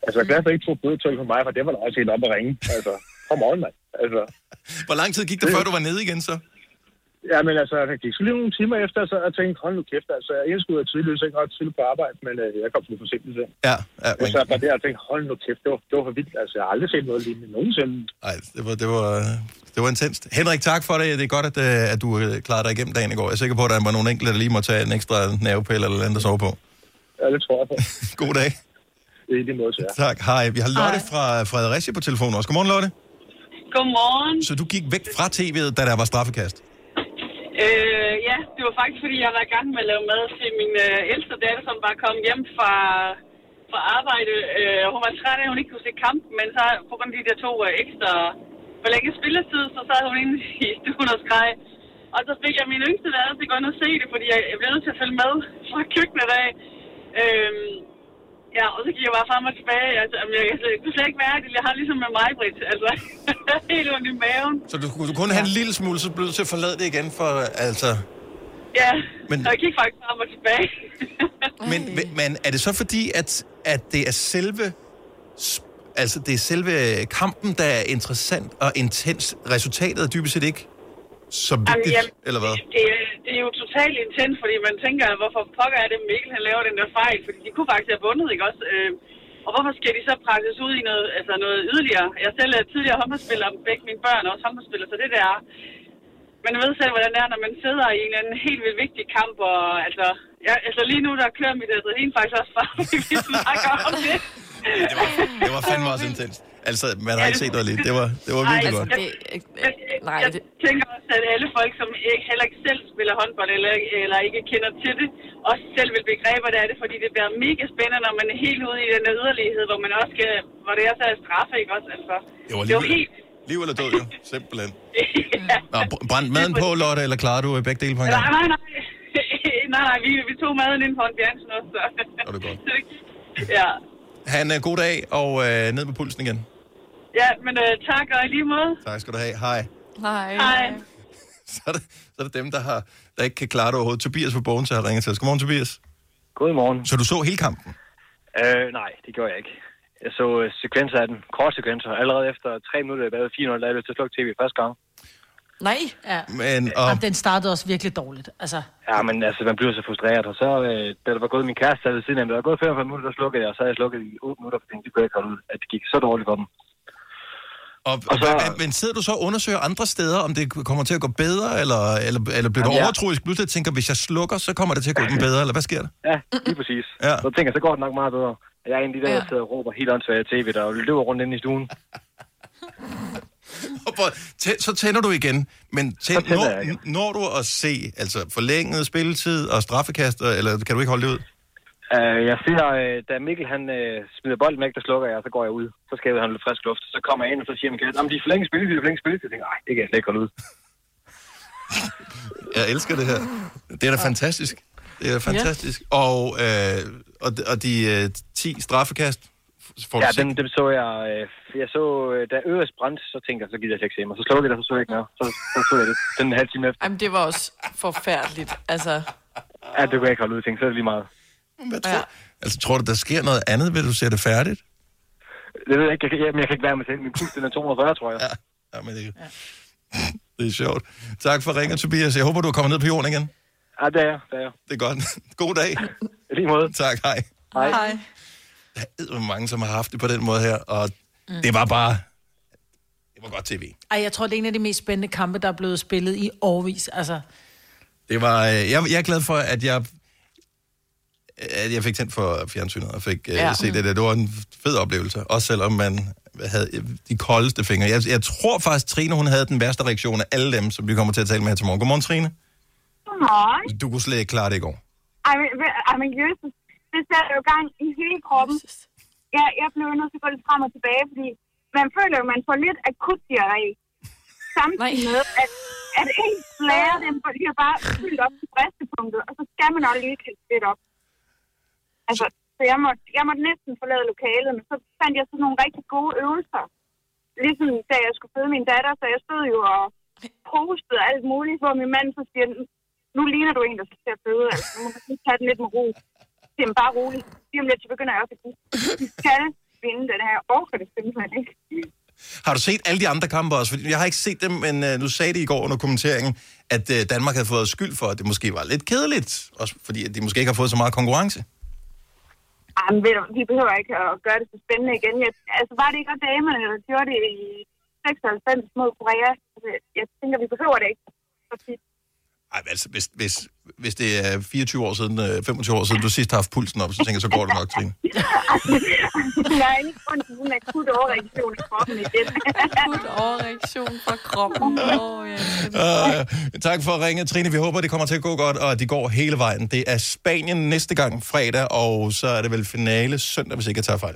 Altså, jeg er glad for, at I tog blodtryk på mig, for det var da også helt op at ringe. Altså, kom on, mand. Altså, Hvor lang tid gik det, før du var nede igen så? Ja, men altså, jeg gik så lige nogle timer efter, så jeg tænkte, hold nu kæft, altså, jeg indskud jeg tidligere, så jeg ikke ret tidligt på arbejde, men øh, jeg kom til forsinkelse. Ja, ja Jeg sad bare der og tænkte, hold nu kæft, det var, det var for vildt. Altså, jeg har aldrig set noget lignende nogensinde. Nej, det var, det var, det var intenst. Henrik, tak for det. Det er godt, at, øh, at du øh, klarede dig igennem dagen i går. Jeg er sikker på, at der var nogle enkelte, der lige må tage en ekstra nervepille eller noget andet at sove på. Ja, det tror jeg på. God dag. Det er det måde, så ja. Tak. Hej. Vi har Lotte fra Fredericia på telefonen også. Godmorgen, Lotte. Godmorgen. Så du gik væk fra tv'et, da der var straffekast? Øh, ja, det var faktisk, fordi jeg var i gang med at lave mad til min øh, ældste datter, som var kommet hjem fra, fra arbejde. Øh, hun var træt af, at hun ikke kunne se kampen, men så på grund af de der to øh, ekstra forlænget spilletid, så sad hun inde i stuen og skreg. Og så fik jeg min yngste datter til at gå ind og se det, fordi jeg, jeg blev nødt til at følge med fra køkkenet af. Øh, ja, og så gik jeg bare frem og tilbage. Altså, jamen, jeg, jeg, jeg kunne slet ikke være det. Jeg har ligesom med mig, Britt. Altså, helt ondt i maven. Så du, du kunne have en lille smule, så blev du til at forlade det igen, for altså... Ja, Men- og jeg gik faktisk frem og tilbage. Men, men er det så fordi, at, at det er selve... Altså, det er selve kampen, der er interessant og intens. Resultatet er dybest set ikke så vigtigt, jamen, eller hvad? det, er- det er jo totalt intens, fordi man tænker, hvorfor pokker er det, Mikkel han laver den der fejl? Fordi de kunne faktisk have vundet, ikke også? Øh, og hvorfor skal de så presses ud i noget, altså noget yderligere? Jeg selv er tidligere håndboldspiller, og begge mine børn er også håndboldspillere, så det der man ved selv, hvordan det er, når man sidder i en eller anden helt vildt vigtig kamp, og altså, ja, altså lige nu, der kører mit adrenalin faktisk også bare, vi snakker om det. Det var fandme også intenst. Altså, man har ikke set noget lige. Det var, det var virkelig Ej, godt. Jeg, jeg, nej, jeg tænker også, at alle folk, som ikke, heller ikke selv spiller håndbold, eller, eller ikke kender til det, også selv vil begrebe, hvad det er det, fordi det bliver mega spændende, når man er helt ude i den der yderlighed, hvor man også skal, hvor det er så er straffe, ikke også? Altså, Det var det var helt... liv eller død, jo. Simpelthen. Nå, br- brændte maden på, Lotte, eller klarer du begge dele på en Nej, gang? nej, nej. nej, nej, vi, vi tog maden ind på en fjernsyn også, så... Det var det godt. ja. Ha' en god dag, og uh, ned med pulsen igen. Ja, men uh, tak, og i lige måde. Tak skal du have. Hej. Hej. Hej. Så er, det, så er det dem, der, har, der ikke kan klare det overhovedet. Tobias på bogen, så har ringet til os. Godmorgen, Tobias. Godmorgen. Så du så hele kampen? Øh, nej, det gjorde jeg ikke. Jeg så øh, sekvenser af den. Kort sekvenser. Allerede efter tre minutter, jeg var 4 der er jeg til at slukke tv første gang. Nej. Ja. Men, og... Jamen, den startede også virkelig dårligt. Altså, Ja, men altså, man bliver så frustreret. Og så, øh, da der var gået min kæreste der ved siden af der var gået 45 minutter, der slukkede jeg, og så havde jeg slukket i 8 minutter, for jeg tænkte, det kunne jeg ikke holde ud, at det gik så dårligt for dem. Og, og så, men, men sidder du så og undersøger andre steder, om det kommer til at gå bedre, eller, eller, eller bliver du ja. overtroisk pludselig tænker, hvis jeg slukker, så kommer det til at gå den bedre, eller hvad sker der? Ja, lige præcis. Ja. Så tænker jeg, så går det nok meget bedre. Og Jeg er en af de der, der sidder og råber helt åndssvagt tv, der løber rundt inde i stuen. Så tænder du igen, men tænd, tænder når, når du at se altså forlænget spilletid og straffekast, eller kan du ikke holde det ud? Uh, jeg ser, uh, da Mikkel han uh, smider bolden væk, der slukker jeg, og så går jeg ud. Så skal jeg ud og have lidt frisk luft. Så kommer jeg ind, og så siger kære, at de er forlænget spilletid, de er forlænget spilletid. Jeg tænker, nej, det kan jeg slet ikke holde ud. Jeg elsker det her. Det er da fantastisk. Det er fantastisk. Og, øh, og, de- og de øh, 10 straffekast får ja, dem, dem så jeg, øh, jeg så, øh, da Øres brændte, så tænkte jeg, så gider jeg ikke se mig. Så slukkede jeg det, så så jeg ikke noget. Så, så så jeg det. Den en halv time efter. Jamen, det var også forfærdeligt. Altså, Ja, det kunne jeg ikke holde ud, tænkte, så er det lige meget. Hvad tror, altså, tror du, der sker noget andet, ved du ser det færdigt? Det ved jeg ikke, jeg, kan- jamen, jeg kan ikke være med til. Min puls, den er 240, tror jeg. Ja, ja men det, ja. det er sjovt. Tak for ringen, Tobias. Jeg håber, du er kommet ned på jorden igen. Ja, det er jeg. Det er jeg. Det er godt. God dag. I lige måde. Tak, hej. Hej. Hej. Der er mange, som har haft det på den måde her, og mm. det var bare... Det var godt tv. Ej, jeg tror, det er en af de mest spændende kampe, der er blevet spillet i årvis. Altså, Det var, øh, jeg, jeg er glad for, at jeg, at jeg fik tændt for fjernsynet og fik ja. Ja. uh, set det der. Det var en fed oplevelse, også selvom man havde de koldeste fingre. Jeg, jeg tror faktisk, Trine hun havde den værste reaktion af alle dem, som vi kommer til at tale med her til morgen. Godmorgen, Trine. Godmorgen. Du kunne slet ikke klare det i går. Ej, men, ej, men Jesus, det sætter jo gang i hele kroppen. Jeg, jeg blev nødt til at gå lidt frem og tilbage, fordi man føler jo, man får lidt akut diarré. Samtidig med, at, at ens blære, den bliver bare fyldt op til bristepunktet, og så skal man også lige kælde lidt op. Altså, så jeg måtte, jeg måtte næsten forlade lokalet, men så fandt jeg sådan nogle rigtig gode øvelser. Ligesom da jeg skulle føde min datter, så jeg stod jo og postede alt muligt, hvor min mand så siger, nu ligner du en, der skal til at føde, altså nu må du lige tage den lidt med ro. Det er bare roligt. Lige om lidt, så begynder jeg også at sige, vi skal vinde den her. Orker det simpelthen ikke. Har du set alle de andre kampe også? Jeg har ikke set dem, men øh, uh, du sagde det i går under kommenteringen, at uh, Danmark havde fået skyld for, at det måske var lidt kedeligt. Også fordi at de måske ikke har fået så meget konkurrence. Ah, Jamen, ved du, vi behøver ikke at gøre det så spændende igen. Jeg, altså, var det ikke også damerne, der gjorde det i 96 mod Korea? Altså, jeg tænker, vi behøver det ikke. så tit. Ej, altså, hvis, hvis, hvis det er 24 år siden, øh, 25 år siden, du sidst har haft pulsen op, så tænker jeg, så går det nok, Trine. er til sådan en akut overreaktion i kroppen igen. akut overreaktion fra kroppen. Åh, oh, ja. Uh, tak for at ringe, Trine. Vi håber, det kommer til at gå godt, og at de går hele vejen. Det er Spanien næste gang fredag, og så er det vel finale søndag, hvis ikke jeg tager fejl.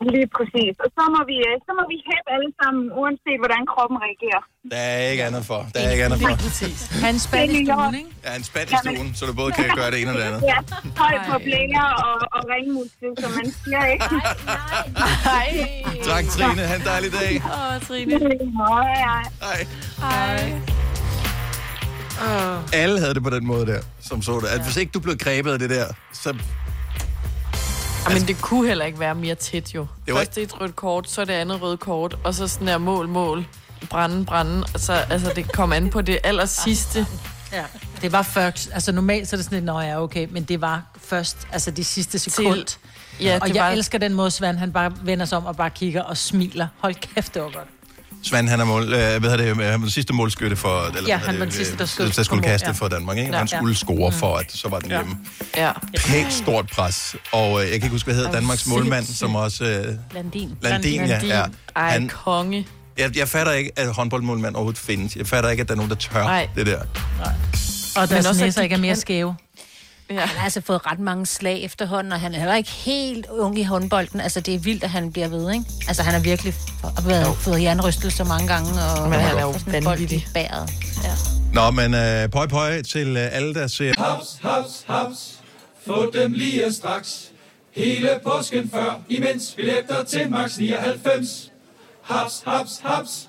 Lige præcis. Og så må vi, øh, så må vi hæppe alle sammen, uanset hvordan kroppen reagerer. Der er ikke andet for. Der er ikke andet for. Han spændt i stuen, ikke? Er en spand i stuen, så du både kan gøre det ene og det andet. Ja, høj på blære og, og ringmuskel, som man siger, ikke? Nej. Tak, Trine. Ha' en dejlig dag. Åh, oh, Trine. Hej. Hej. Hej. Oh. Alle havde det på den måde der, som så det. At hvis ikke du blev grebet af det der, så... Men det kunne heller ikke være mere tæt, jo. Det var-. Først et rødt kort, så det andet rødt kort, og så sådan der mål, mål, brænde, brænde. Og så, altså, det kom an på det aller sidste. Ja. Det var først, altså normalt så er det sådan lidt, nå ja, okay, men det var først, altså de sidste sekund. Til- ja, og det jeg var- elsker den måde, Svend, han bare vender sig om og bare kigger og smiler. Hold kæft, det var godt. Svend, han er mål, øh, hvad hedder det, han var den sidste målskytte for... Eller, Ja, han var den sidste, der skød der skulle kaste ja. for Danmark, ikke? Ja. Han skulle Ja. score for, at så var den hjemme. Ja. Pænt stort pres. Og øh, jeg kan ikke huske, hvad hedder Danmarks målmand, som også... Øh, Landin. Landin, ja. ja. Ej, Han, konge. jeg, jeg fatter ikke, at håndboldmålmand overhovedet findes. Jeg fatter ikke, at der er nogen, der tør Nej. det der. Og deres også, at de ikke er mere skæve. Ja. Han har altså fået ret mange slag efterhånden, og han er heller ikke helt ung i håndbolden. Altså, det er vildt, at han bliver ved, ikke? Altså, han har virkelig været, fået jernrystelser mange gange, og Men han er jo vanvittig. bæret. Ja. Nå, men øh, pøj pøj til øh, alle, der ser... Haps, haps, haps. Få dem lige straks. Hele påsken før, imens billetter til max 99. Haps, haps, haps.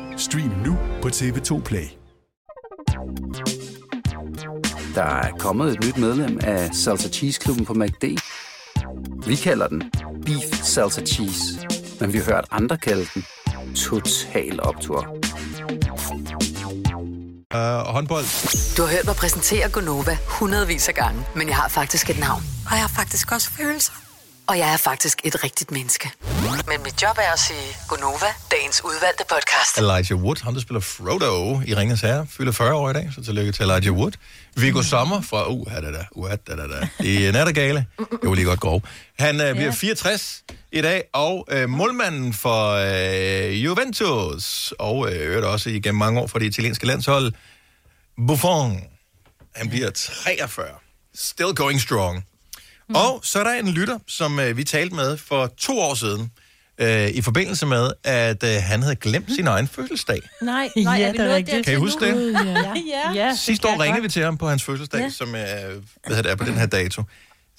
Stream nu på TV2 Play. Der er kommet et nyt medlem af Salsa Cheese Klubben på MACD. Vi kalder den Beef Salsa Cheese, men vi har hørt andre kalde den Total Optor. Uh, håndbold. Du har hørt mig præsentere Gonova hundredvis af gange, men jeg har faktisk et navn. Og jeg har faktisk også følelser. Og jeg er faktisk et rigtigt menneske. Men mit job er at sige Gonova, dagens udvalgte podcast. Elijah Wood, ham der spiller Frodo i Ringens Herre, fylder 40 år i dag, så tillykke til Elijah Wood. Viggo Sommer fra uh, da, da, uh, da, da, da, i Nattergale. Det var lige godt grov. Han uh, bliver 64 i dag, og uh, målmanden for uh, Juventus, og uh, øvrigt også igennem mange år for det italienske landshold, Buffon. Han bliver 43. Still going strong. Mm. Og så er der en lytter, som øh, vi talte med for to år siden, øh, i forbindelse med, at øh, han havde glemt sin egen fødselsdag. Nej, nej, Ja, er vi det er rigtigt. Kan I huske det? Ja. ja. Ja, Sidste år ringede vi til ham på hans fødselsdag, Ja. ja. som er, hvad hedder det, er på den her dato.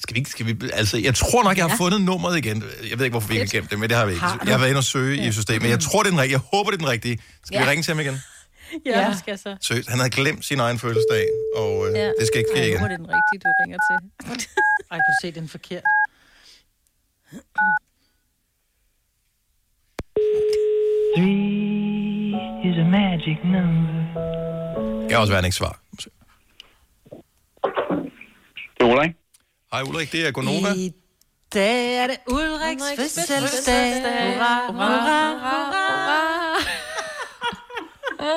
Skal vi ikke, skal vi, altså, jeg tror nok, jeg har Ja. fundet nummeret igen. Jeg ved ikke, hvorfor vi ikke har gemt det, men det har vi ikke. Jeg har været inde og søge i systemet. Jeg tror, det er den rigtige. Jeg håber, det er den rigtige. Skal vi Ja. ringe til ham igen? Ja, Ja. det skal jeg så. Seriøst, han havde glemt sin egen fødselsdag, og øh, Ja. det skal ikke ske Jeg igen. håber, det er den rigtige, du ringer til. Ej, jeg kunne se, den forkert. is a magic number. Jeg har også været ikke svar. Det er Ulrik. Hej Ulrik, det er Gonova. I dag er det Ulriks Ulriks fødselsdag. Hurra, hurra, hurra.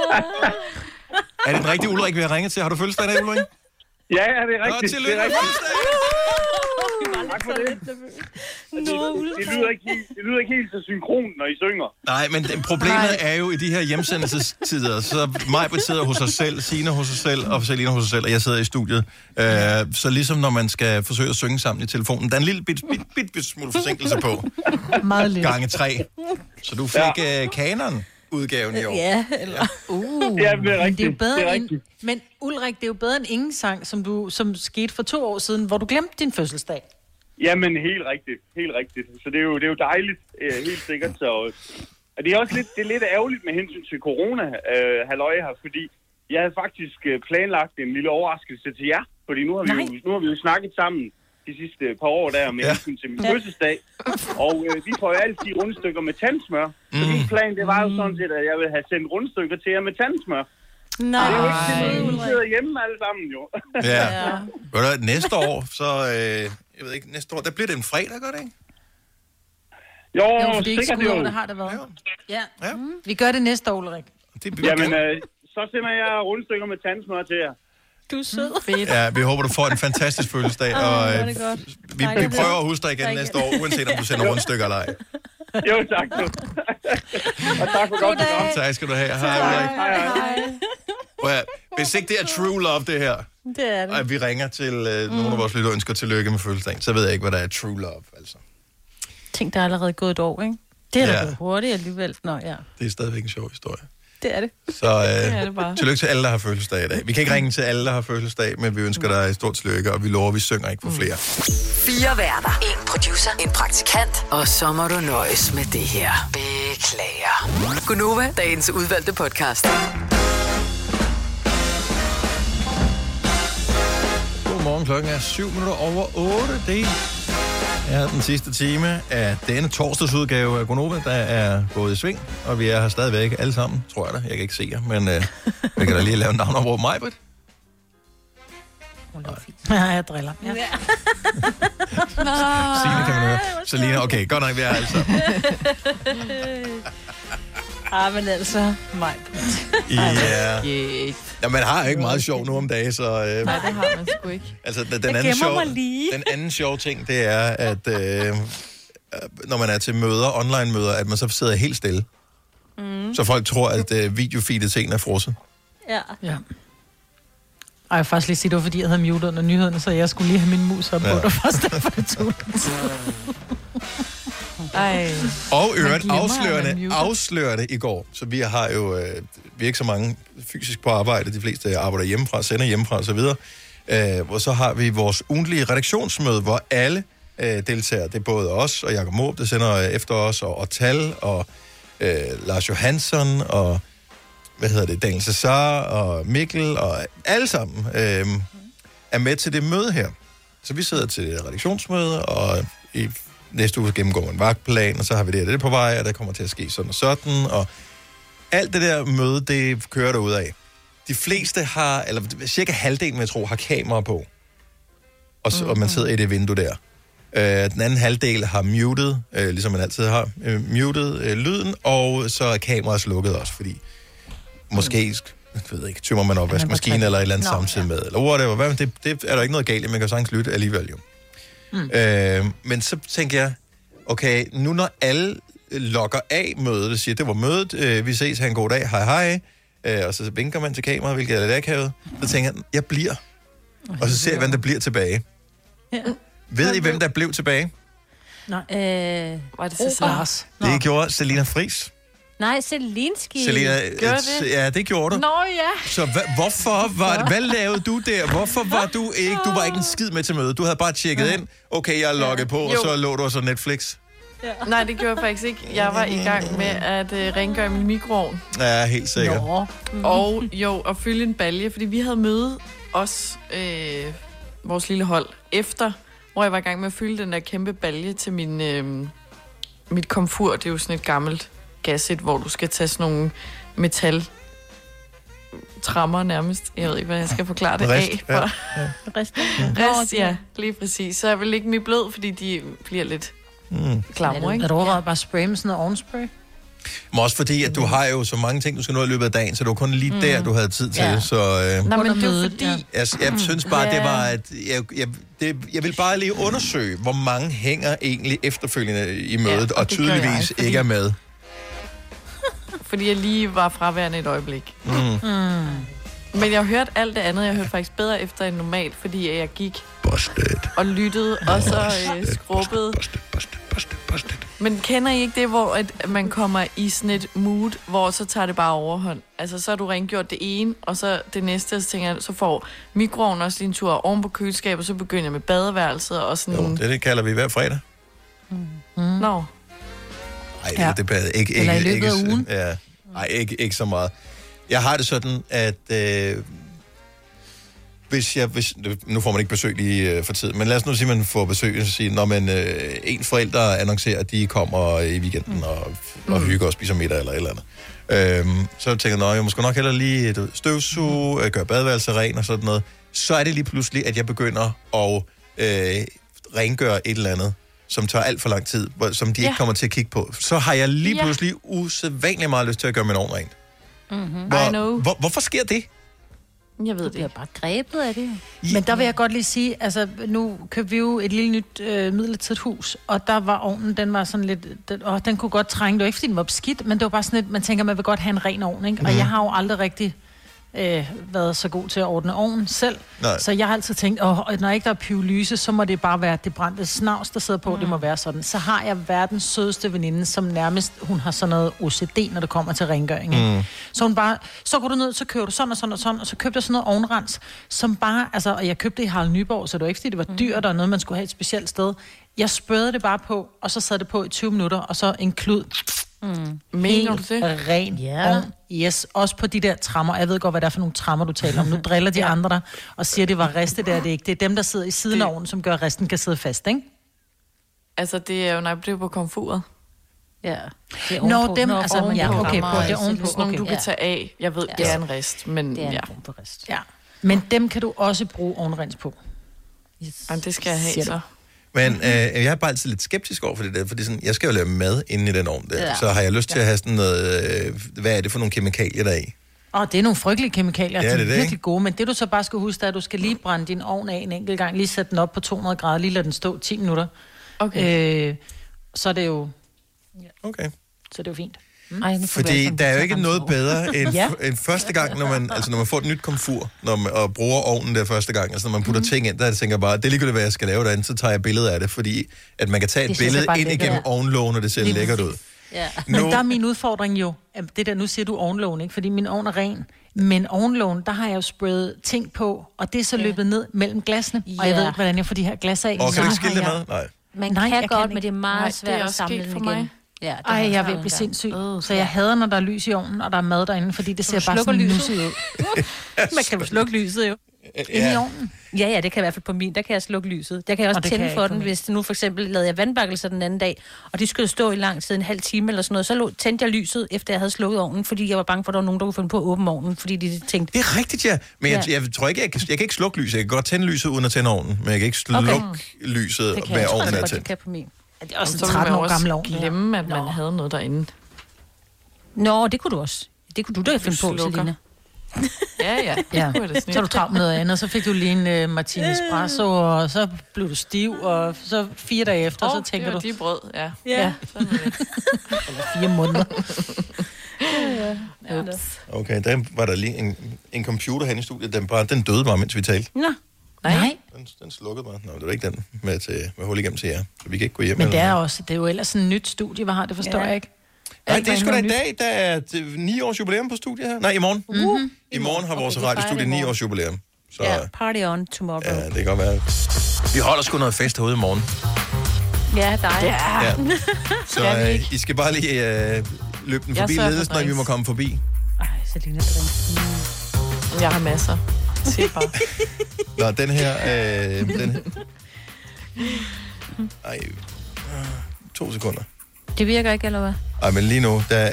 Er det den rigtige Ulrik, vi har ringet til? Har du fødselsdag i dag, Ulrik? Ja, ja, det er Nå, rigtigt. tillykke det er med rigtigt. Tak for det. Det, det, lyder ikke helt, det lyder ikke helt så synkron, når I synger. Nej, men det- problemet er jo i de her hjemsendelsestider, så mig sidder hos sig selv, Signe hos sig selv, og Selina hos sig selv, og jeg sidder i studiet. Øh, så ligesom når man skal forsøge at synge sammen i telefonen, der er en lille bit, bit, bit, bit smule forsinkelse på. Meget lidt. Gange tre. Så du fik ja. øh, kanon udgaven i år. Ja, eller... Uh, Ja, det er men det er rigtigt. jo bedre Det er end, rigtigt. men Ulrik, det er jo bedre end ingen sang, som, du, som skete for to år siden, hvor du glemte din fødselsdag. Jamen, helt rigtigt. Helt rigtigt. Så det er jo, det er jo dejligt, øh, helt sikkert. Så, og det er også lidt, det er lidt ærgerligt med hensyn til corona, øh, halløj her, fordi jeg havde faktisk øh, planlagt en lille overraskelse til jer, fordi nu har vi, jo, nu har vi jo snakket sammen de sidste par år der med Ja. ja. hensyn til min fødselsdag, og øh, vi får jo altid rundstykker med tandsmør. Så Mm. min plan, det var jo sådan set, at jeg ville have sendt rundstykker til jer med tandsmør. Nej, Det er jo ikke til noget, vi sidder hjemme alle sammen jo. Ja. Ved du hvad, næste år, så... Øh, jeg ved ikke, næste år, der bliver det en fredag, gør det ikke? Jo, Jo, for det er ikke jo. det har det været. Ja. Ja. Mm. Vi gør det næste år, Ulrik. Det, Jamen, øh, så sender jeg rundstykker med tandsmør til jer. Du er sød. Fedt. Ja, vi håber, du får en fantastisk fødselsdag, og Åh, øh, er det godt. vi, Tak. vi prøver at huske dig igen næste år, uanset om du sender rundstykker eller ej. Jo, tak du. og tak for godt program. Tak skal du have. Hej, Ulrik. Hej, hej. Prøv at- Hvis ikke det er true love, det her, Det er det. at vi ringer til øh, nogle af vores lytter og ønsker tillykke med fødselsdagen, så ved jeg ikke, hvad der er true love, altså. Tænk, der er allerede gået et år, ikke? Det er da Ja. gået hurtigt alligevel. Nå, ja. Det er stadigvæk en sjov historie. Det er det. Så øh, er det bare. tillykke til alle, der har fødselsdag i dag. Vi kan ikke ringe til alle, der har fødselsdag, men vi ønsker dig et stort tillykke, og vi lover, at vi synger ikke for flere. Fire værter. En producer. En praktikant. Og så må du nøjes med det her. Beklager. Gunova, dagens udvalgte podcast. Godmorgen, klokken er 7 minutter over 8. Det er den sidste time af denne torsdagsudgave af Gonova, der er gået i sving, og vi er her stadigvæk alle sammen, tror jeg da. Jeg kan ikke se jer, men øh, vi kan da lige lave en navn over mig, Britt. Ja, jeg driller. Ja. Signe kan man høre. Selina, okay, godt nok, vi er alle sammen. Ah, men altså, mig. Ja. Yeah. ja, man har ikke meget sjov nu om dagen, så... Øh, Nej, det har man sgu ikke. Altså, den, den, Jeg anden gemmer sjov, mig lige. den anden sjove ting, det er, at øh, øh, når man er til møder, online-møder, at man så sidder helt stille. Mm. Så folk tror, at øh, videofeedet til en er frosset. Ja. ja. Ej, jeg vil faktisk lige sige, det var fordi, jeg havde muted under nyhederne, så jeg skulle lige have min mus op på. Ja. Det var faktisk derfor, det tog. Ej. Og øvrigt afslørende, afslørende i går. Så vi har jo øh, vi er ikke så mange fysisk på arbejde. De fleste arbejder hjemmefra, sender hjemmefra osv. Øh, og så har vi vores ugentlige redaktionsmøde, hvor alle øh, deltager. Det er både os og Jakob Måb, der sender øh, efter os, og, og Tal, og øh, Lars Johansson, og hvad hedder det, Daniel Cesar, og Mikkel, og alle sammen øh, er med til det møde her. Så vi sidder til redaktionsmøde, og i næste uge gennemgår en vagtplan, og så har vi det, og det på vej, og der kommer til at ske sådan og sådan, og alt det der møde, det kører der ud af. De fleste har, eller cirka halvdelen, jeg tro, har kamera på. Og, så, og man sidder i det vindue der. Øh, den anden halvdel har muted, øh, ligesom man altid har, øh, muted øh, lyden, og så er kameraet slukket også, fordi måske, jeg ved ikke, tømmer man opvaskemaskinen eller et eller andet Nå, samtidig med, eller whatever, hvad, det, det er der ikke noget galt i, man kan sagtens lytte alligevel jo. Mm. Øh, men så tænker jeg, okay, nu når alle logger af mødet og siger, det var mødet, øh, vi ses, have en god dag, hej hej, øh, og så vinker man til kameraet, hvilket er lidt akavet, så tænker jeg, jeg bliver. Og så ser jeg, hvem der bliver tilbage. Ja. Ved I, hvem der blev tilbage? Nej. Øh, var det så Lars? Det gjorde Selina Fris. Nej, Celinski. Selina, Gør øh, ja, det gjorde du. Nå ja. Så hva, hvorfor var hvad lavede du der? Hvorfor var du ikke, du var ikke en skid med til mødet. Du havde bare tjekket ind. Okay, jeg er logget på, og Jo. så lå du og så Netflix. Ja. Nej, det gjorde jeg faktisk ikke. Jeg var i gang med at øh, rengøre min mikroovn. Ja, helt sikkert. Nå. Og jo, at fylde en balje, fordi vi havde møde os, øh, vores lille hold, efter, hvor jeg var i gang med at fylde den der kæmpe balje til min, øh, mit komfur. Det er jo sådan et gammelt gasset, hvor du skal tage sådan nogle metal trammer nærmest. Jeg ved ikke, hvad jeg skal forklare det Rist, af. ja. For. Rist. Rest, ja, lige præcis. Så jeg vil ikke dem i blød, fordi de bliver lidt Mm. klamre, ikke? Er du overvejet bare at spraye med sådan noget ovenspray? Men også fordi, at du har jo så mange ting, du skal nå i løbet af dagen, så det var kun lige Mm. der, du havde tid til. Ja. Så, øh, Nå, men det er fordi... ja. Jeg, jeg synes bare, Ja. det var, at jeg, jeg, det, jeg vil bare lige undersøge, hvor mange hænger egentlig efterfølgende i mødet, Ja, ja, og og gør jeg, tydeligvis fordi- ikke er med. Fordi jeg lige var fraværende et øjeblik. Mm. Mm. Men jeg har hørt alt det andet. Jeg hørte faktisk bedre efter end normalt, fordi jeg gik og lyttede, og så øh, skrubbede. Men kender I ikke det, hvor at man kommer i sådan et mood, hvor så tager det bare overhånd? Altså, så har du rengjort det ene, og så det næste, så tænker jeg, så får mikroovnen også lige en tur oven på køleskabet, og så begynder jeg med badeværelset og sådan... Jo, det, det kalder vi hver fredag. Mm. Nå. Nej, Ja. ja. det er ikke, ikke, Eller i ikke, løbet af ikke, ugen. Ja, nej, ikke, ikke så meget. Jeg har det sådan, at øh, hvis jeg, hvis, nu får man ikke besøg lige øh, for tid, men lad os nu sige, at man får besøg, og sige, når man øh, en forælder annoncerer, at de kommer i weekenden og, og hygger og spiser middag eller et eller andet. Øhm, så tænker jeg, jeg måske nok heller lige et støvsuge, øh, gøre badeværelse ren og sådan noget. Så er det lige pludselig, at jeg begynder at øh, rengøre et eller andet, som tager alt for lang tid, som de Ja. ikke kommer til at kigge på. Så har jeg lige Ja. pludselig usædvanligt meget lyst til at gøre min ovn rent. Mm-hmm. Hvor, I know. Hvor, hvorfor sker det? Jeg ved det bliver bare grebet af det. Men der vil jeg godt lige sige, altså nu købte vi jo et lille nyt øh, midlertidigt hus, og der var ovnen, den var sådan lidt, den, åh, den kunne godt trænge, det var ikke fordi den var beskidt, men det var bare sådan lidt, man tænker, man vil godt have en ren ovn, ikke? Og Mhm. jeg har jo aldrig rigtig øh, været så god til at ordne ovnen selv, Nej. så jeg har altid tænkt, og når ikke der er pyrolyse, så må det bare være det brændte snavs, der sidder på, mm. det må være sådan. Så har jeg verdens sødeste veninde, som nærmest, hun har sådan noget OCD, når det kommer til rengøring, ikke? Mm. Så hun bare, så går du ned, så køber du sådan og sådan og sådan, og så købte jeg sådan noget ovenrens, som bare, altså, og jeg købte det i Harald Nyborg, så det var ikke, fordi det var dyrt, og noget, man skulle have et specielt sted. Jeg spørgede det bare på, og så sad det på i 20 minutter, og så en klud. Mm. Mener du det? ren Ja. ovn. Yes, også på de der trammer. Jeg ved godt, hvad det er for nogle trammer, du taler om. Nu driller de andre der, og siger, det var riste der, det er ikke. Det er dem, der sidder i siden af ovnen, som gør, at resten kan sidde fast, ikke? Altså, det er jo, nej, det er på komfuret. Ja. Det er ovenpå. Nå, dem, altså, ja, okay, på, det er ovenpå. Sådan nogle, Okay. du kan Ja. tage af. Jeg ved, Ja. det er en rest, men Det er en ja. form for rest. Ja. Men dem kan du også bruge ovenrens på. Yes. Jamen, det skal jeg have så. Men øh, jeg er bare altid lidt skeptisk over for det der, fordi sådan, jeg skal jo lave mad inde i den ovn der. Ja. Ja. Så har jeg lyst til at have sådan noget, øh, hvad er det for nogle kemikalier der er i? Og det er nogle frygtelige kemikalier, Ja, ja, det de er det, virkelig ikke? gode, men det du så bare skal huske, er, at du skal lige brænde din ovn af en enkelt gang, lige sætte den op på 200 grader, lige lade den stå 10 minutter. Okay. Øh, så er det jo... Okay. Så er det jo fint. Ej, vi alle Fordi der er jo ikke noget bedre end, Ja. ja. end første gang, når man, altså når man får et nyt komfur, når man, og bruger ovnen der første gang, altså når man putter mm. ting ind, der tænker bare, det er ligegyldigt, hvad jeg skal lave derinde, så tager jeg billeder af det, fordi at man kan tage Det et billede ind lækkert igennem ovnlågen, og det ser Lige lækkert ud. Ja. Men Nu- der er min udfordring jo, at det der, nu siger du ovenlågen, ikke? Fordi min ovn er ren. Men ovenlågen, der har jeg jo sprayet ting på, og det er så løbet ned mellem glasene. Og jeg Ja. ved ikke, hvordan jeg får de her glas af. Og kan Så du ikke skille det med? Nej. Man Nej, kan jeg godt, kan men det er ikke. meget Nej, det er svært at også samle for igen. mig. Ja, det Ej, har jeg vil en blive sindssyg. Så jeg hader, når der er lys i ovnen, og der er mad derinde, fordi det ser bare sådan lyset. ud. Man kan jo slukke lyset jo. Inde i ovnen? Ja, ja, det kan i hvert fald på min. Der kan jeg slukke lyset. Der kan jeg også Og kan tænde jeg for den, hvis nu for eksempel lavede jeg vandbakkelser den anden dag, og de skulle stå i lang tid, en halv time eller sådan noget. Så tændte jeg lyset, efter jeg havde slukket ovnen, fordi jeg var bange for, at der var nogen, der kunne finde på at åbne ovnen, fordi de tænkte... Det er rigtigt, ja. Men jeg, Ja. jeg tror ikke, jeg kan, jeg kan ikke slukke lyset. Jeg kan godt tænde lyset uden at tænde ovnen, men jeg kan ikke slukke Okay. lyset jeg, ovnen jeg er godt, jeg tændt. kan på min. Det er også Så en vil man 13 år gammel ovn. glemme, at man havde noget derinde. Nå, det kunne du også. Det kunne du da finde på. Selina. Ja, ja. Ja, Det så du travlt med noget andet, så fik du lige en uh, Martini Espresso, og så blev du stiv, og så fire dage efter, Åh, så tænker det var du... de brød, ja. Ja. Det. Eller fire måneder. Ups. Okay, der var der lige en, en computer hen i studiet. Den, bare, den døde bare, mens vi talte. Nå. Nej. Den, den slukkede bare. Nå, det var ikke den med, til, med hul igennem til jer. Så vi kan ikke gå hjem. Men det er noget. også, det er jo ellers sådan et nyt studie, hvad har det, forstår Ja. jeg ikke. Nej, det er sgu da i dag. Der er ni års jubilæum på studiet her. Nej, i morgen. Mhm. I morgen har vores Okay, radiostudie ni års jubilæum. Så Ja, ja. party on tomorrow. ja, det kan godt være. Vi holder sgu noget fest herude i morgen. Ja, dig. Ja. Ja. Så øh, I skal bare lige øh, løbe den forbi ledelsen, når vi må komme forbi. Ej, Selina, drink. Jeg har masser. Se bare. Nå, den her... Øh, den her. Ej, to sekunder. Det virker ikke, eller hvad? Ej, men lige nu, der...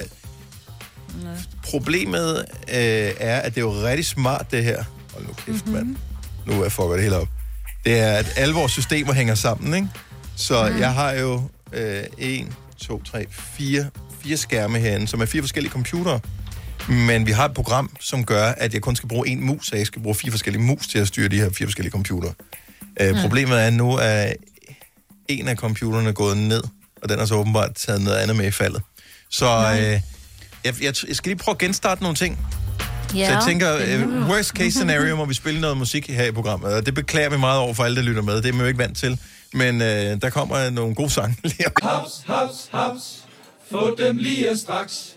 Problemet øh, er, at det er jo rigtig smart, det her. Hold nu kæft, Mhm. mm-hmm. mand. Nu er jeg fucker det hele op. Det er, at alle vores systemer hænger sammen, ikke? Så Mhm. mm. jeg har jo øh, en, to, tre, fire, fire skærme herinde, som er fire forskellige computere. Men vi har et program, som gør, at jeg kun skal bruge en mus, så jeg skal bruge fire forskellige mus til at styre de her fire forskellige computere. Øh, mm. Problemet er nu, at en af computerne gået ned, og den har så åbenbart taget noget andet med i faldet. Så øh, jeg, jeg, jeg skal lige prøve at genstarte nogle ting. Ja. Så jeg tænker, øh, worst case scenario må vi spille noget musik her i programmet, og det beklager vi meget over for alle, der lytter med. Det er man jo ikke vant til. Men øh, der kommer nogle gode sange lige om. Haps, haps, haps. Få dem lige straks.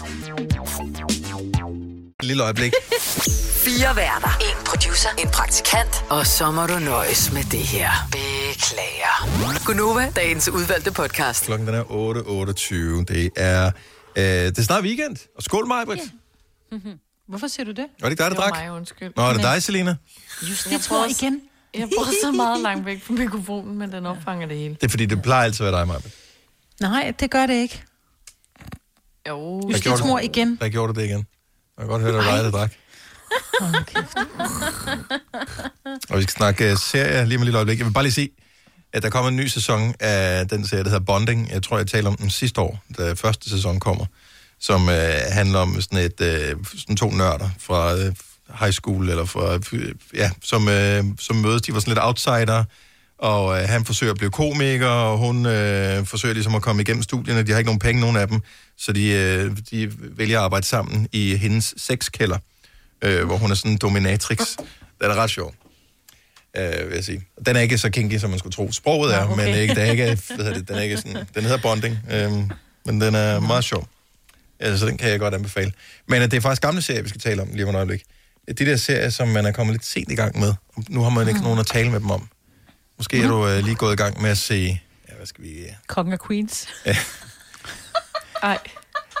Lille øjeblik. Fire værter. En producer. En praktikant. Og så må du nøjes med det her. Beklager. Gunova, dagens udvalgte podcast. Klokken den er 8.28. Det er, øh, det er snart weekend. Og skål, Majbrit. Ja. Hvorfor siger du det? Var det ikke dig, der Det var drak? mig, undskyld. Nå, er det dig, Selina? Just Jeg det, tror prøver- igen. Jeg bor så meget langt væk fra mikrofonen, men den opfanger det hele. Det er fordi, det plejer altid at være dig, Majbrit. Nej, det gør det ikke. Jo. Justitsmor igen. Der gjorde du det igen. Jeg kan godt høre, det var dig, der drak. Og vi skal snakke uh, serie lige om et lille øjeblik. Jeg vil bare lige sige, at der kommer en ny sæson af den serie, der hedder Bonding. Jeg tror, jeg talte om den sidste år, da første sæson kommer. Som uh, handler om sådan, et, uh, sådan to nørder fra uh, high school, eller fra, uh, ja, som, uh, som mødes. De var sådan lidt outsider, og uh, han forsøger at blive komiker, og hun uh, forsøger ligesom at komme igennem studierne. De har ikke nogen penge, nogen af dem, så de, uh, de vælger at arbejde sammen i hendes sexkælder, uh, hvor hun er sådan en dominatrix. Det er ret sjovt øh, vil jeg sige. Den er ikke så kinky, som man skulle tro. Sproget er, okay. men ikke, den, er ikke, hvad hedder det, den er ikke sådan, den hedder bonding, øh, men den er meget sjov. Ja, så den kan jeg godt anbefale. Men øh, det er faktisk gamle serier, vi skal tale om lige om et øjeblik. De der serier, som man er kommet lidt sent i gang med. Nu har man ikke nogen at tale med dem om. Måske er du øh, lige gået i gang med at se... Ja, hvad skal vi... Kongen af Queens. Ja. Ej.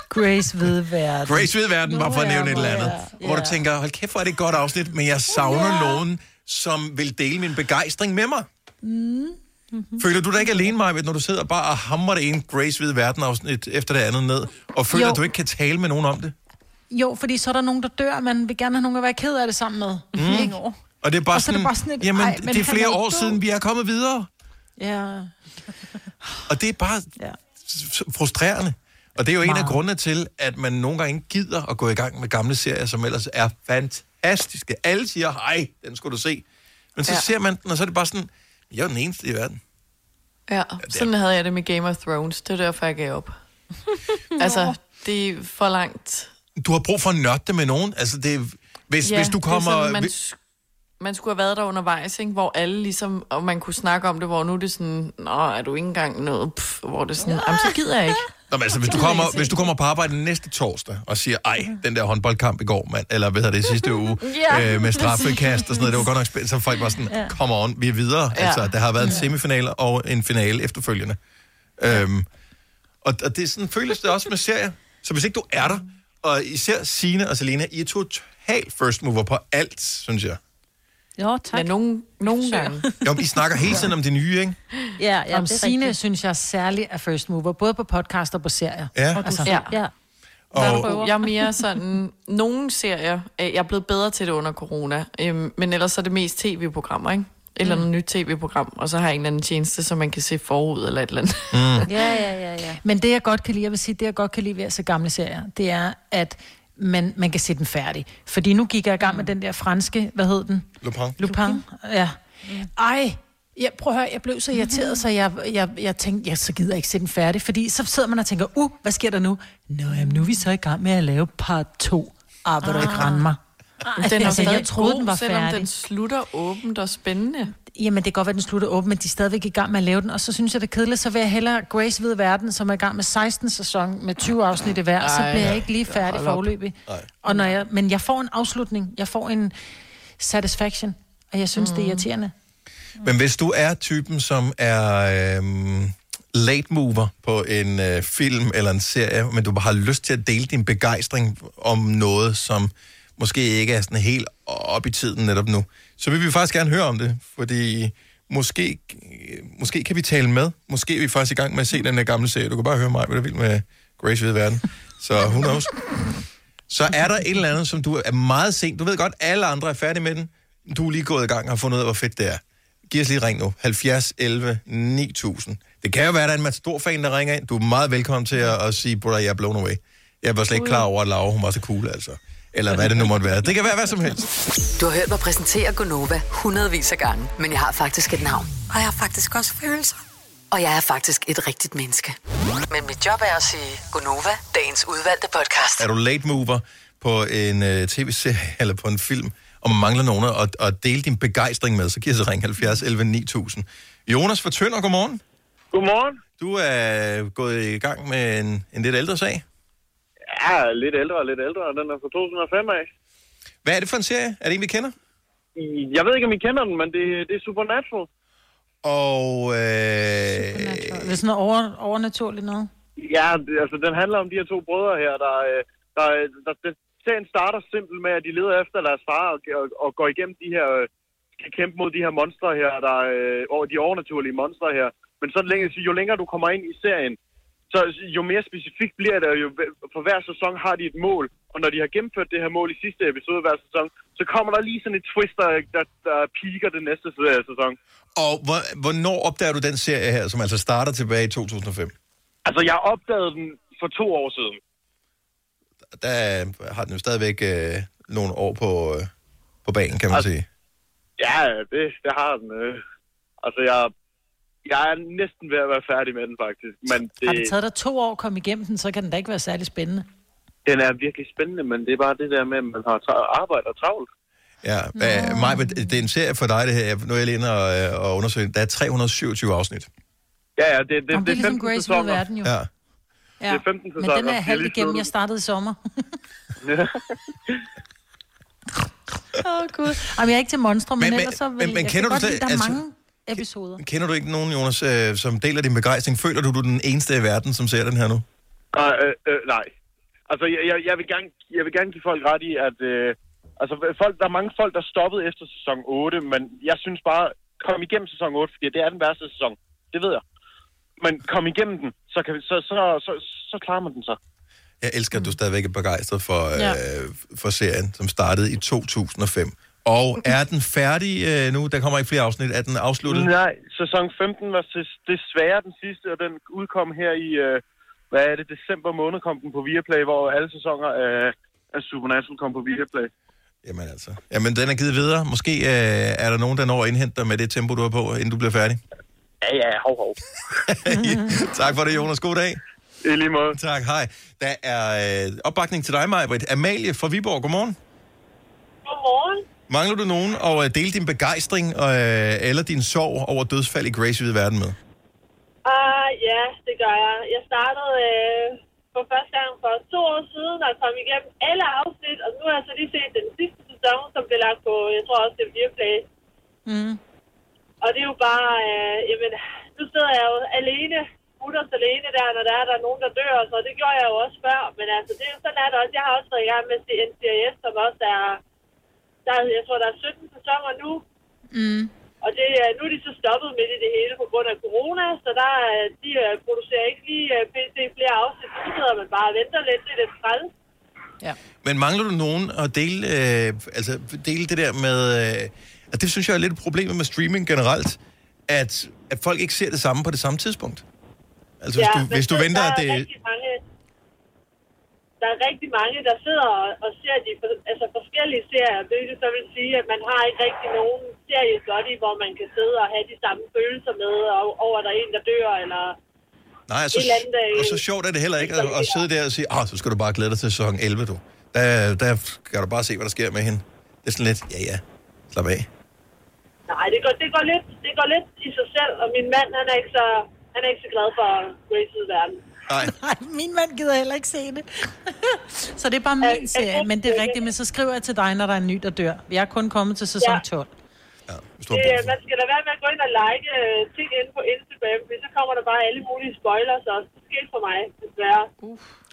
Grace ved verden. Grace ved verden, bare for at nævne et eller andet. ja, Hvor du tænker, hold kæft, hvor er det et godt afsnit, men jeg savner nogen, som vil dele min begejstring med mig. Mm. Føler du dig ikke alene, Maja, når du sidder bare og hamrer det ene Grace ved verden afsnit efter det andet ned, og føler, Jo. at du ikke kan tale med nogen om det? Jo, fordi så er der nogen, der dør, man vil gerne have nogen at være ked af det sammen med. Mm. Ikke. Og det er bare, Og så er sådan, det bare sådan et, jamen, ej, men det er flere er år død. siden, vi er kommet videre. Ja. Og det er bare Ja. frustrerende. Og det er jo en af grundene til, at man nogle gange ikke gider at gå i gang med gamle serier, som ellers er fantastiske. Alle siger, hej, den skulle du se. Men så ja. Ja. ser man den, og så er det bare sådan, jeg er den eneste i verden. Ja, sådan havde jeg det med Game of Thrones. Det er derfor, jeg gav op. altså, det er for langt. Du har brug for at nørde det med nogen. Altså, det er, hvis, ja, hvis du kommer... Det er sådan, man, man skulle have været der undervejs, ikke? hvor alle ligesom, og man kunne snakke om det, hvor nu er det sådan, nå, er du ikke engang noget, Pff, hvor det er sådan, jamen, så gider jeg ikke. Nå, men altså, hvis du, kommer, hvis du kommer på arbejde næste torsdag og siger, ej, den der håndboldkamp i går, mand, eller hvad hedder det, sidste uge, Ja, øh, med straffekast og sådan noget, det var godt nok spændt, så folk var sådan, Ja. come on, vi er videre. Ja. Altså, der har været en semifinale og en finale efterfølgende. Øhm, og, og det er sådan, føles det også med serier. Så hvis ikke du er der, og især Signe og Selena, I er totalt first mover på alt, synes jeg. Jo, tak. Ja, nogen, nogle gange. Jo, I snakker hele tiden om det nye, ikke? Ja, ja Om det er Signe rigtigt. synes jeg særligt er first mover, både på podcast og på serier. Ja. Altså, Ja. ja. Og, Jeg er mere sådan, nogle serier, øh, jeg er blevet bedre til det under corona, øhm, men ellers er det mest tv-programmer, ikke? Eller noget nyt tv-program, og så har jeg en eller anden tjeneste, som man kan se forud eller et eller andet. Mm. Ja, ja, ja, ja. Men det jeg godt kan lide, jeg vil sige, det jeg godt kan lide ved at se gamle serier, det er, at man, man kan se den færdig. Fordi nu gik jeg i gang med den der franske, hvad hed den? Lupin. Lupin. Ja. Ej, jeg, prøv at høre, jeg blev så irriteret, så jeg, jeg, jeg tænkte, ja, så gider jeg ikke se den færdig. Fordi så sidder man og tænker, uh, hvad sker der nu? Nå, jamen, nu er vi så i gang med at lave part 2. Ah, vil du ikke rende mig? Den er Altså, jeg troede, den var selvom færdig. den slutter åbent og spændende. Jamen, det kan godt være, den slutter åben, men de er stadigvæk i gang med at lave den. Og så synes jeg, det er kedeligt. Så vil jeg hellere Grace ved verden, som er i gang med 16 sæson med 20 afsnit i hver. så bliver jeg ikke lige færdig op. forløbig. Og når jeg, men jeg får en afslutning. Jeg får en satisfaction. Og jeg synes, mm. det er irriterende. Men hvis du er typen, som er øhm, late mover på en øh, film eller en serie, men du bare har lyst til at dele din begejstring om noget, som måske ikke er sådan helt op i tiden netop nu, så vil vi faktisk gerne høre om det, fordi måske, måske kan vi tale med. Måske er vi faktisk i gang med at se den her gamle serie. Du kan bare høre mig, hvad du vil med Grace ved verden. Så who knows? Så er der et eller andet, som du er meget sent. Du ved godt, alle andre er færdige med den. Du er lige gået i gang og har fundet ud af, hvor fedt det er. Giv os lige ring nu. 70 11 9000. Det kan jo være, at der er en stor fan, der ringer ind. Du er meget velkommen til at, at sige, brother, jeg er blown away. Jeg var slet ikke klar over, at Laura, hun var så cool, altså. Eller hvad det nu måtte være. Det kan være hvad som helst. Du har hørt mig præsentere Gonova hundredvis af gange, men jeg har faktisk et navn. Og jeg har faktisk også følelser. Og jeg er faktisk et rigtigt menneske. Men mit job er at sige Gonova, dagens udvalgte podcast. Er du late mover på en uh, tv-serie eller på en film, og man mangler nogen at, at dele din begejstring med, så giver så ring 70 11 9000. Jonas fra Tønder, godmorgen. Godmorgen. Du er gået i gang med en, en lidt ældre sag. Ja, lidt ældre og lidt ældre, og den er fra 2005 af. Hvad er det for en serie? Er det en, vi kender? Jeg ved ikke, om I kender den, men det, det er Supernatural. Og øh, Det er sådan noget over, overnaturligt noget. Ja, det, altså den handler om de her to brødre her, der, øh, der, der, der serien starter simpelt med, at de leder efter deres far og, og, og går igennem de her, øh, skal kæmpe mod de her monstre her, der, øh, over de overnaturlige monstre her. Men så længe, jo længere du kommer ind i serien, så jo mere specifikt bliver det, jo for hver sæson har de et mål. Og når de har gennemført det her mål i sidste episode af hver sæson, så kommer der lige sådan et twist, der, der, der piker det næste sæson. Og hvor, hvornår opdager du den serie her, som altså starter tilbage i 2005? Altså, jeg opdagede den for to år siden. Der har den jo stadigvæk øh, nogle år på, øh, på banen, kan man Altså, sige. Ja, det, det har den. Øh. Altså, jeg, jeg er næsten ved at være færdig med den, faktisk. Men det, Har det taget dig to år at komme igennem den, så kan den da ikke være særlig spændende. den er virkelig spændende, men det er bare det der med, at man har tra- arbejde og travlt. Ja, øh, Maj, det er en serie for dig, det her. Nu er jeg lige inde og, øh, og undersøge. Der er 327 afsnit. Ja, ja, det, det, Jamen, det er ligesom 15 Grace sæsoner. verden jo. Ja. Ja. Det er 15 Men sæsoner. den er halvt igennem. Jeg startede i sommer. Ja. Åh, oh, gud. Jamen, jeg er ikke til monstre, men, Men- men- ellers så vil men- men jeg kender du godt det? lide, der er Altså- mange episoder. Kender du ikke nogen, Jonas, øh, som deler din begejstring? Føler du, du er den eneste i verden, som ser den her nu? Nej, øh, øh, nej. Altså, jeg, jeg, jeg, vil gerne, jeg vil gerne give folk ret i, at... Øh, altså, folk, der er mange folk, der stoppede efter sæson 8, men jeg synes bare, kom igennem sæson 8, fordi det er den værste sæson. Det ved jeg. Men kom igennem den, så, kan, vi- så, så, så, så klarer man den så. Jeg elsker, at du stadigvæk er begejstret for, Ja. øh, for serien, som startede i 2005. Og er den færdig øh, nu? Der kommer ikke flere afsnit. Er den afsluttet? Nej, sæson 15 var des- desværre den sidste, og den udkom her i, øh, hvad er det, december måned kom den på Viaplay, hvor alle sæsoner af, af Supernatural kom på Viaplay. Jamen altså. Jamen, den er givet videre. Måske øh, er der nogen, der når at indhente dig med det tempo, du er på, inden du bliver færdig. Ja, ja, hov, hov. tak for det, Jonas. God dag. I lige måde. Tak, hej. Der er øh, opbakning til dig, Majbrit. Amalie fra Viborg, godmorgen. Godmorgen. Mangler du nogen at øh, dele din begejstring øh, eller din sorg over dødsfald i Grace Hvide Verden med? Ah, ja, det gør jeg. Jeg startede øh, for første gang for to år siden og kom igennem alle afsnit, og nu har jeg så lige set den sidste sæson, som blev lagt på, jeg tror også, det er Viaplay. Mm. Og det er jo bare, øh, jamen, nu sidder jeg jo alene, mutters alene der, når der er, der er nogen, der dør, og så det gjorde jeg jo også før. Men altså, det er jo sådan er det også. Jeg har også været i gang med NCIS, som også er, der, er- jeg tror, der er 17 sæsoner nu. Mm. Og det, er- nu er de så stoppet midt i det hele på grund af corona, så der, er- de øh, producerer ikke lige øh, pt. flere afsnit. Så sidder man bare og venter lidt. Det er lidt træls. Men mangler du nogen at dele, øh, altså, dele det der med... Øh, at det synes jeg er lidt et problem med streaming generelt, at, at folk ikke ser det samme på det samme tidspunkt. Altså, hvis, du, hvis du venter, at er det... Rigtig mange, der er rigtig mange, der sidder og, og ser de for, altså forskellige serier, hvilket så vil sige, at man har ikke rigtig nogen serie godt i, hvor man kan sidde og have de samme følelser med, og, over at der er en, der dør, eller Nej, et så, eller andet, øh, og så sjovt er det heller ikke at, at sidde der og sige, ah, så skal du bare glæde dig til sæson 11, du. Der, der kan du bare se, hvad der sker med hende. Det er sådan lidt, ja ja, slap af. Nej, det går, det går, lidt, det går lidt i sig selv, og min mand, han er ikke så, han er ikke så glad for Grace's verden. Nej. Nej, min mand gider heller ikke se det. så det er bare min serie, men det er rigtigt. Men så skriver jeg til dig, når der er en ny, der dør. Vi er kun kommet til sæson 12. Det, man skal da være med at gå ind og like øh, ting inde på Instagram, for så kommer der bare alle mulige spoilers også. Det skete for mig, desværre.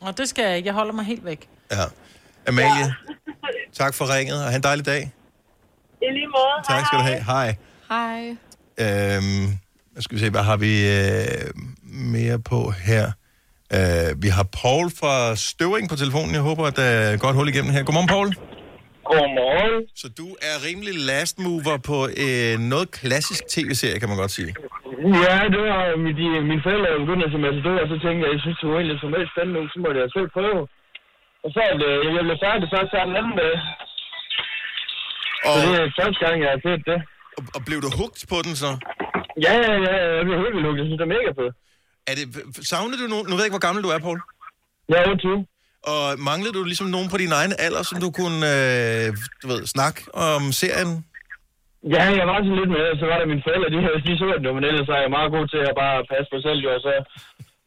Og det skal jeg ikke. Jeg holder mig helt væk. Ja. Amalie, tak for ringet, og have en dejlig dag. I lige måde. Tak skal du have. Hej. Hej. Øhm, skal vi se, hvad har vi øh, mere på her? Øh, vi har Paul fra Støvring på telefonen. Jeg håber, at der er godt hul igennem her. Godmorgen, Paul. Godmorgen. Så du er rimelig last mover på øh, noget klassisk tv-serie, kan man godt sige. Ja, det var de, mine forældre er begyndt at se Matador, og så tænkte jeg, jeg synes, det var egentlig så meget spændende, så måtte jeg selv prøve. Og så er det, jeg blev færdig først her den anden dag. Og, så det er første gang, jeg har set det. Og, og blev du hugt på den så? Ja, ja, ja, jeg blev helt hugt. Jeg synes, det er mega fedt. Er det, savner du nogen? Nu ved jeg ikke, hvor gammel du er, Paul. Jeg er 28. Og manglede du ligesom nogen på din egen alder, som du kunne øh, du ved, snakke om serien? Ja, jeg var sådan lidt med, så var der mine forældre, de, de så det jo, men ellers er jeg meget god til at bare passe på selv, jo, så...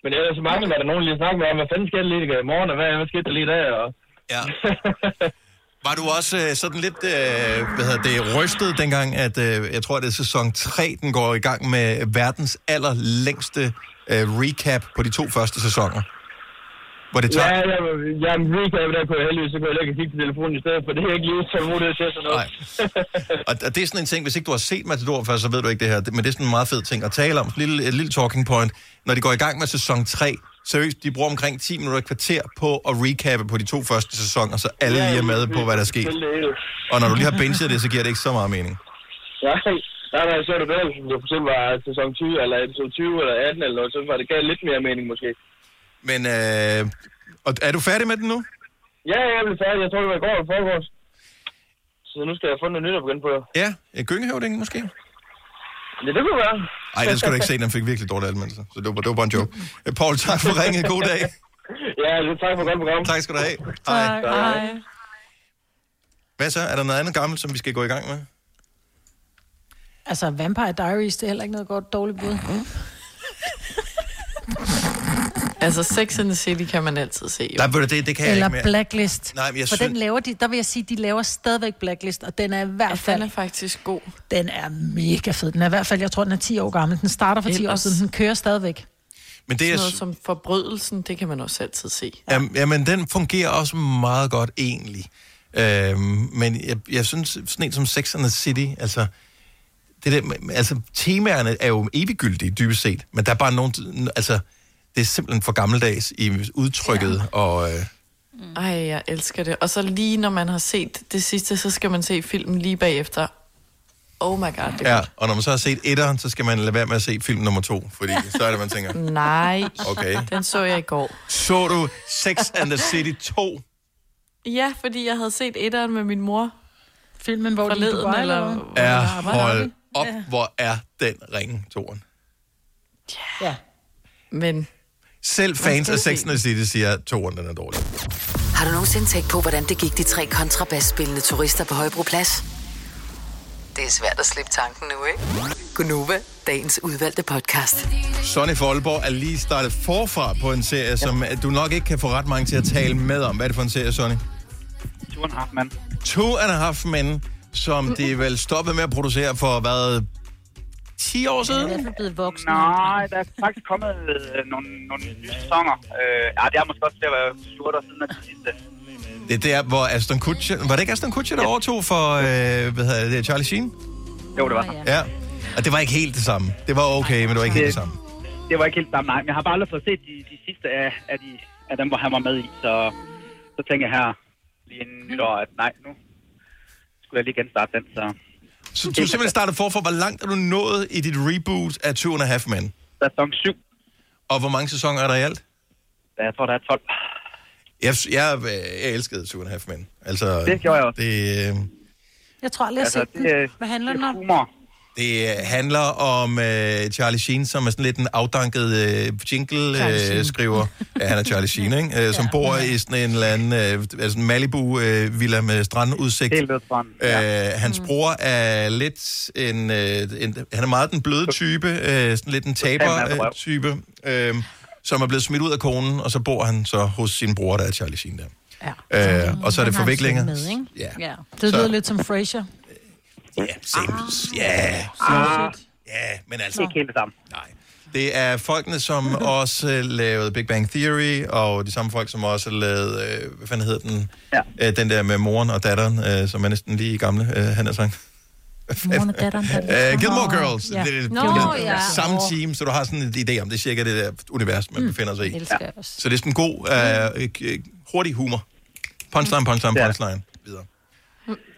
Men ellers så mangler der nogen lige at snakke med om, hvad fanden skete lige i morgen, og hvad, hvad skete der lige der, og... Ja. Var du også øh, sådan lidt, øh, hvad hedder det, rystet dengang, at øh, jeg tror, det er sæson 3, den går i gang med verdens allerlængste øh, recap på de to første sæsoner? Hvor det tager... Ja, jeg, jeg, jeg recap der kunne jeg heldigvis, så kunne jeg lægge kigge på telefonen i stedet, for det er ikke lige så muligt til sådan noget. Nej. Og og det er sådan en ting, hvis ikke du har set Matador før, så ved du ikke det her, men det er sådan en meget fed ting at tale om. Et lille, et lille talking point. Når de går i gang med sæson 3, seriøst, de bruger omkring 10 minutter et kvarter på at recappe på de to første sæsoner, så alle lige er med på, hvad der er sket. Og når du lige har binget det, så giver det ikke så meget mening. Ja, der er så det bedre, hvis det for eksempel var sæson 20, eller episode 20, eller 18, eller noget, så var det gav lidt mere mening måske. Men øh, og er du færdig med den nu? Ja, jeg blev færdig. Jeg tror, det var i går eller forgårs. Så nu skal jeg få noget nyt at begynde på. Ja, en gyngehøvding måske? Ja, det kunne være. Nej, det skal du ikke se, den fik virkelig dårlige anmeldelser. Så det var, det var bare en joke. Øh, Paul, tak for ringet. God dag. Ja, tak for godt program. Tak skal du have. Tak. Hej. Hvad så? Er der noget andet gammelt, som vi skal gå i gang med? Altså, Vampire Diaries, det er heller ikke noget godt dårligt bud. Altså, Sex and the City kan man altid se. Jo. Nej, ved du, det, det kan jeg Eller ikke mere. Blacklist. Nej, men jeg For synes... den laver de, der vil jeg sige, de laver stadigvæk Blacklist, og den er i hvert fald... Den er faktisk god. Den er mega fed. Den er i hvert fald, jeg tror, den er 10 år gammel. Den starter for 10 år Ellers- siden, den kører stadigvæk. Men det er... Sådan noget som forbrydelsen, det kan man også altid se. Jamen, jamen, den fungerer også meget godt egentlig. Øhm, men jeg, jeg synes, sådan en som Sex and the City, altså, det der, altså, temaerne er jo eviggyldige, dybest set, men der er bare nogle, altså, det er simpelthen for gammeldags i udtrykket, ja. og... Øh, Ej, jeg elsker det. Og så lige når man har set det sidste, så skal man se filmen lige bagefter. Oh my god, det er Ja, godt. og når man så har set etteren, så skal man lade være med at se film nummer to, fordi så er det, man tænker, Nej, Okay. den så jeg i går. så du Sex and the City 2? Ja, fordi jeg havde set etteren med min mor. Filmen, hvor de er i forleden, Dubai, eller... eller Er hvad? hold op, Ja. hvor er den ringe, toren. Ja. Men Selv fans af se Sex and City siger, at toren den er dårlig. Har du nogensinde tænkt på, hvordan det gik de tre kontrabasspillende turister på Højbroplads? Det er svært at slippe tanken nu, ikke? Gunova, dagens udvalgte podcast. Sonny Folborg er lige startet forfra på en serie, som du nok ikke kan få ret mange til at tale med om. Hvad er det for en serie, Sonny? Two and a half men. Two and a Half Men, som de vel stoppede med at producere for, hvad, 10 år siden? hvert fald blevet voksen. Nej, der er faktisk kommet øh, nogle, nogle nye sæsoner. Øh, ja, det er måske også til at være 7 år siden af de sidste. Det er der, hvor Aston Kutcher... Var det ikke Aston Kutcher, der overtog for, øh, hvad hedder det, Charlie Sheen? Jo, det var så. Ja. Og det var ikke helt det samme. Det var okay, men det var ikke helt det samme. Det var ikke helt samme, nej. Men jeg har bare aldrig fået set de, de sidste af, af, de, af dem, hvor han var med i. Så, så tænker jeg her lige inden nytår, at nej, nu skulle jeg lige genstarte den. Så Så du simpelthen startet forfra. Hvor langt er du nået i dit reboot af Two and a Half Men? Sæson 7. Og hvor mange sæsoner er der i alt? jeg tror, der er 12. Jeg, jeg, jeg elskede Two and a Half Men. Altså, Det gjorde jeg også. Det, øh, Jeg tror aldrig, jeg har Altså, set det, den. Hvad handler den om? humor. Det handler om øh, Charlie Sheen, som er sådan lidt en afdanket øh, jingle-skriver. ja, han er Charlie Sheen, ikke? Øh, som bor i sådan en eller anden øh, altså en Malibu-villa med strandudsigt. Helt ved stranden, Øh, hans bror er lidt en, øh, en... Han er meget den bløde type, øh, sådan lidt en taber-type, øh, som er blevet smidt ud af konen, og så bor han så hos sin bror, der er Charlie Sheen der. Ja. Øh, og så er det forviklinger. med, Ja. Ja. Det lyder lidt som Frasier. Ja, same. Ja, Ah, ja, men altså... ikke helt det samme. Nej. Det er folkene, som også øh, lavede Big Bang Theory, og de samme folk, som også lavede, øh, hvad fanden hedder den? Ja. Øh, den der med moren og datteren, øh, som er næsten lige gamle, øh, han er sagt. Moren og datteren. der- Uh, Gilmore Girls. ja. Det, det, Nå, det, ja. Samme team, så du har sådan en idé om, det er cirka det der univers, man befinder sig i. også. Så det er sådan en god, uh, øh, hurtig humor. Punchline, punchline, punchline.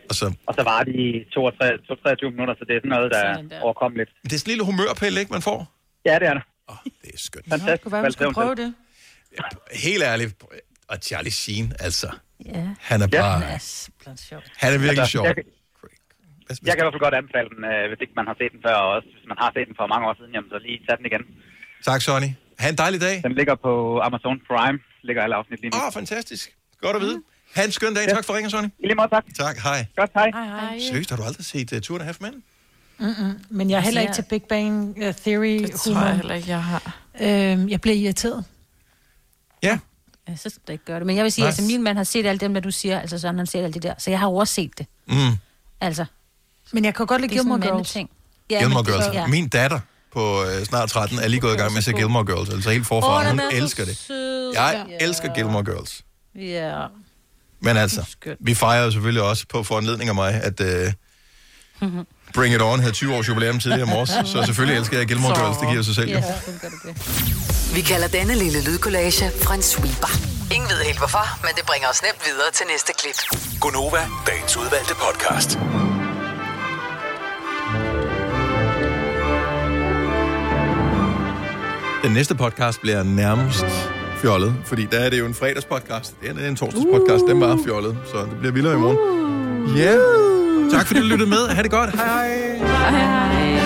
Og så, Og så var de 22, 23 minutter, så det er sådan noget, der er overkommeligt. det er sådan en lille humørpille, ikke, man får? Ja, det er det. Oh, det er skønt. Fantastisk. Kunne være, vi skulle prøve det. Helt ærligt. Og Charlie Sheen, altså. Ja. Han er bare... Er sjov. Han er virkelig Altså, sjov. Jeg, jeg kan i hvert fald godt anbefale den, øh, hvis ikke man har set den før, og også hvis man har set den for mange år siden, jamen, så lige tag den igen. Tak, Sonny. Ha' en dejlig dag. Den ligger på Amazon Prime, ligger alle afsnit lige nu. Åh, oh, fantastisk. Godt at vide. Ha' en skøn dag. Tak for ringen, Sonny. I lige måde, tak. Tak, hej. Godt, hej. Hej, hej. Seriøst, har du aldrig set uh, Two and a Half Men? Mm-mm. Men jeg er heller ikke til Big Bang uh, Theory Det tror jeg heller ikke, jeg har. Øhm, jeg bliver irriteret. Ja. Ja, så skal du ikke gøre det. Men jeg vil sige, Nej. altså min mand har set alt dem, der du siger, altså sådan, han set alt det der. Så jeg har overset det. Mm. Altså. Men jeg kan godt lide Det Gilmore Girls. ting. Gilmore men det- Girls. ja. Min datter på øh, snart 13 er lige gået i gang med at se Gilmore Girls. Altså helt forfra. Den Hun er elsker det. Jeg Ja. elsker Gilmore Girls. Ja. Men altså, vi fejrer jo selvfølgelig også på foranledning af mig, at uh, Bring It On havde 20 års jubilæum tidligere i morges. Så selvfølgelig elsker jeg Gilmore Girls. Det giver sig selv. Ja, du det. Vi kalder denne lille lydkollage en sweeper. Ingen ved helt hvorfor, men det bringer os nemt videre til næste klip. Gonova, dagens udvalgte podcast. Den næste podcast bliver nærmest fjollet, fordi der er det jo en fredagspodcast. Det er en torsdagspodcast, den var fjollet, så det bliver vildere i morgen. Ja, tak fordi du lyttede med. Ha' det godt. Hej hej. Hej.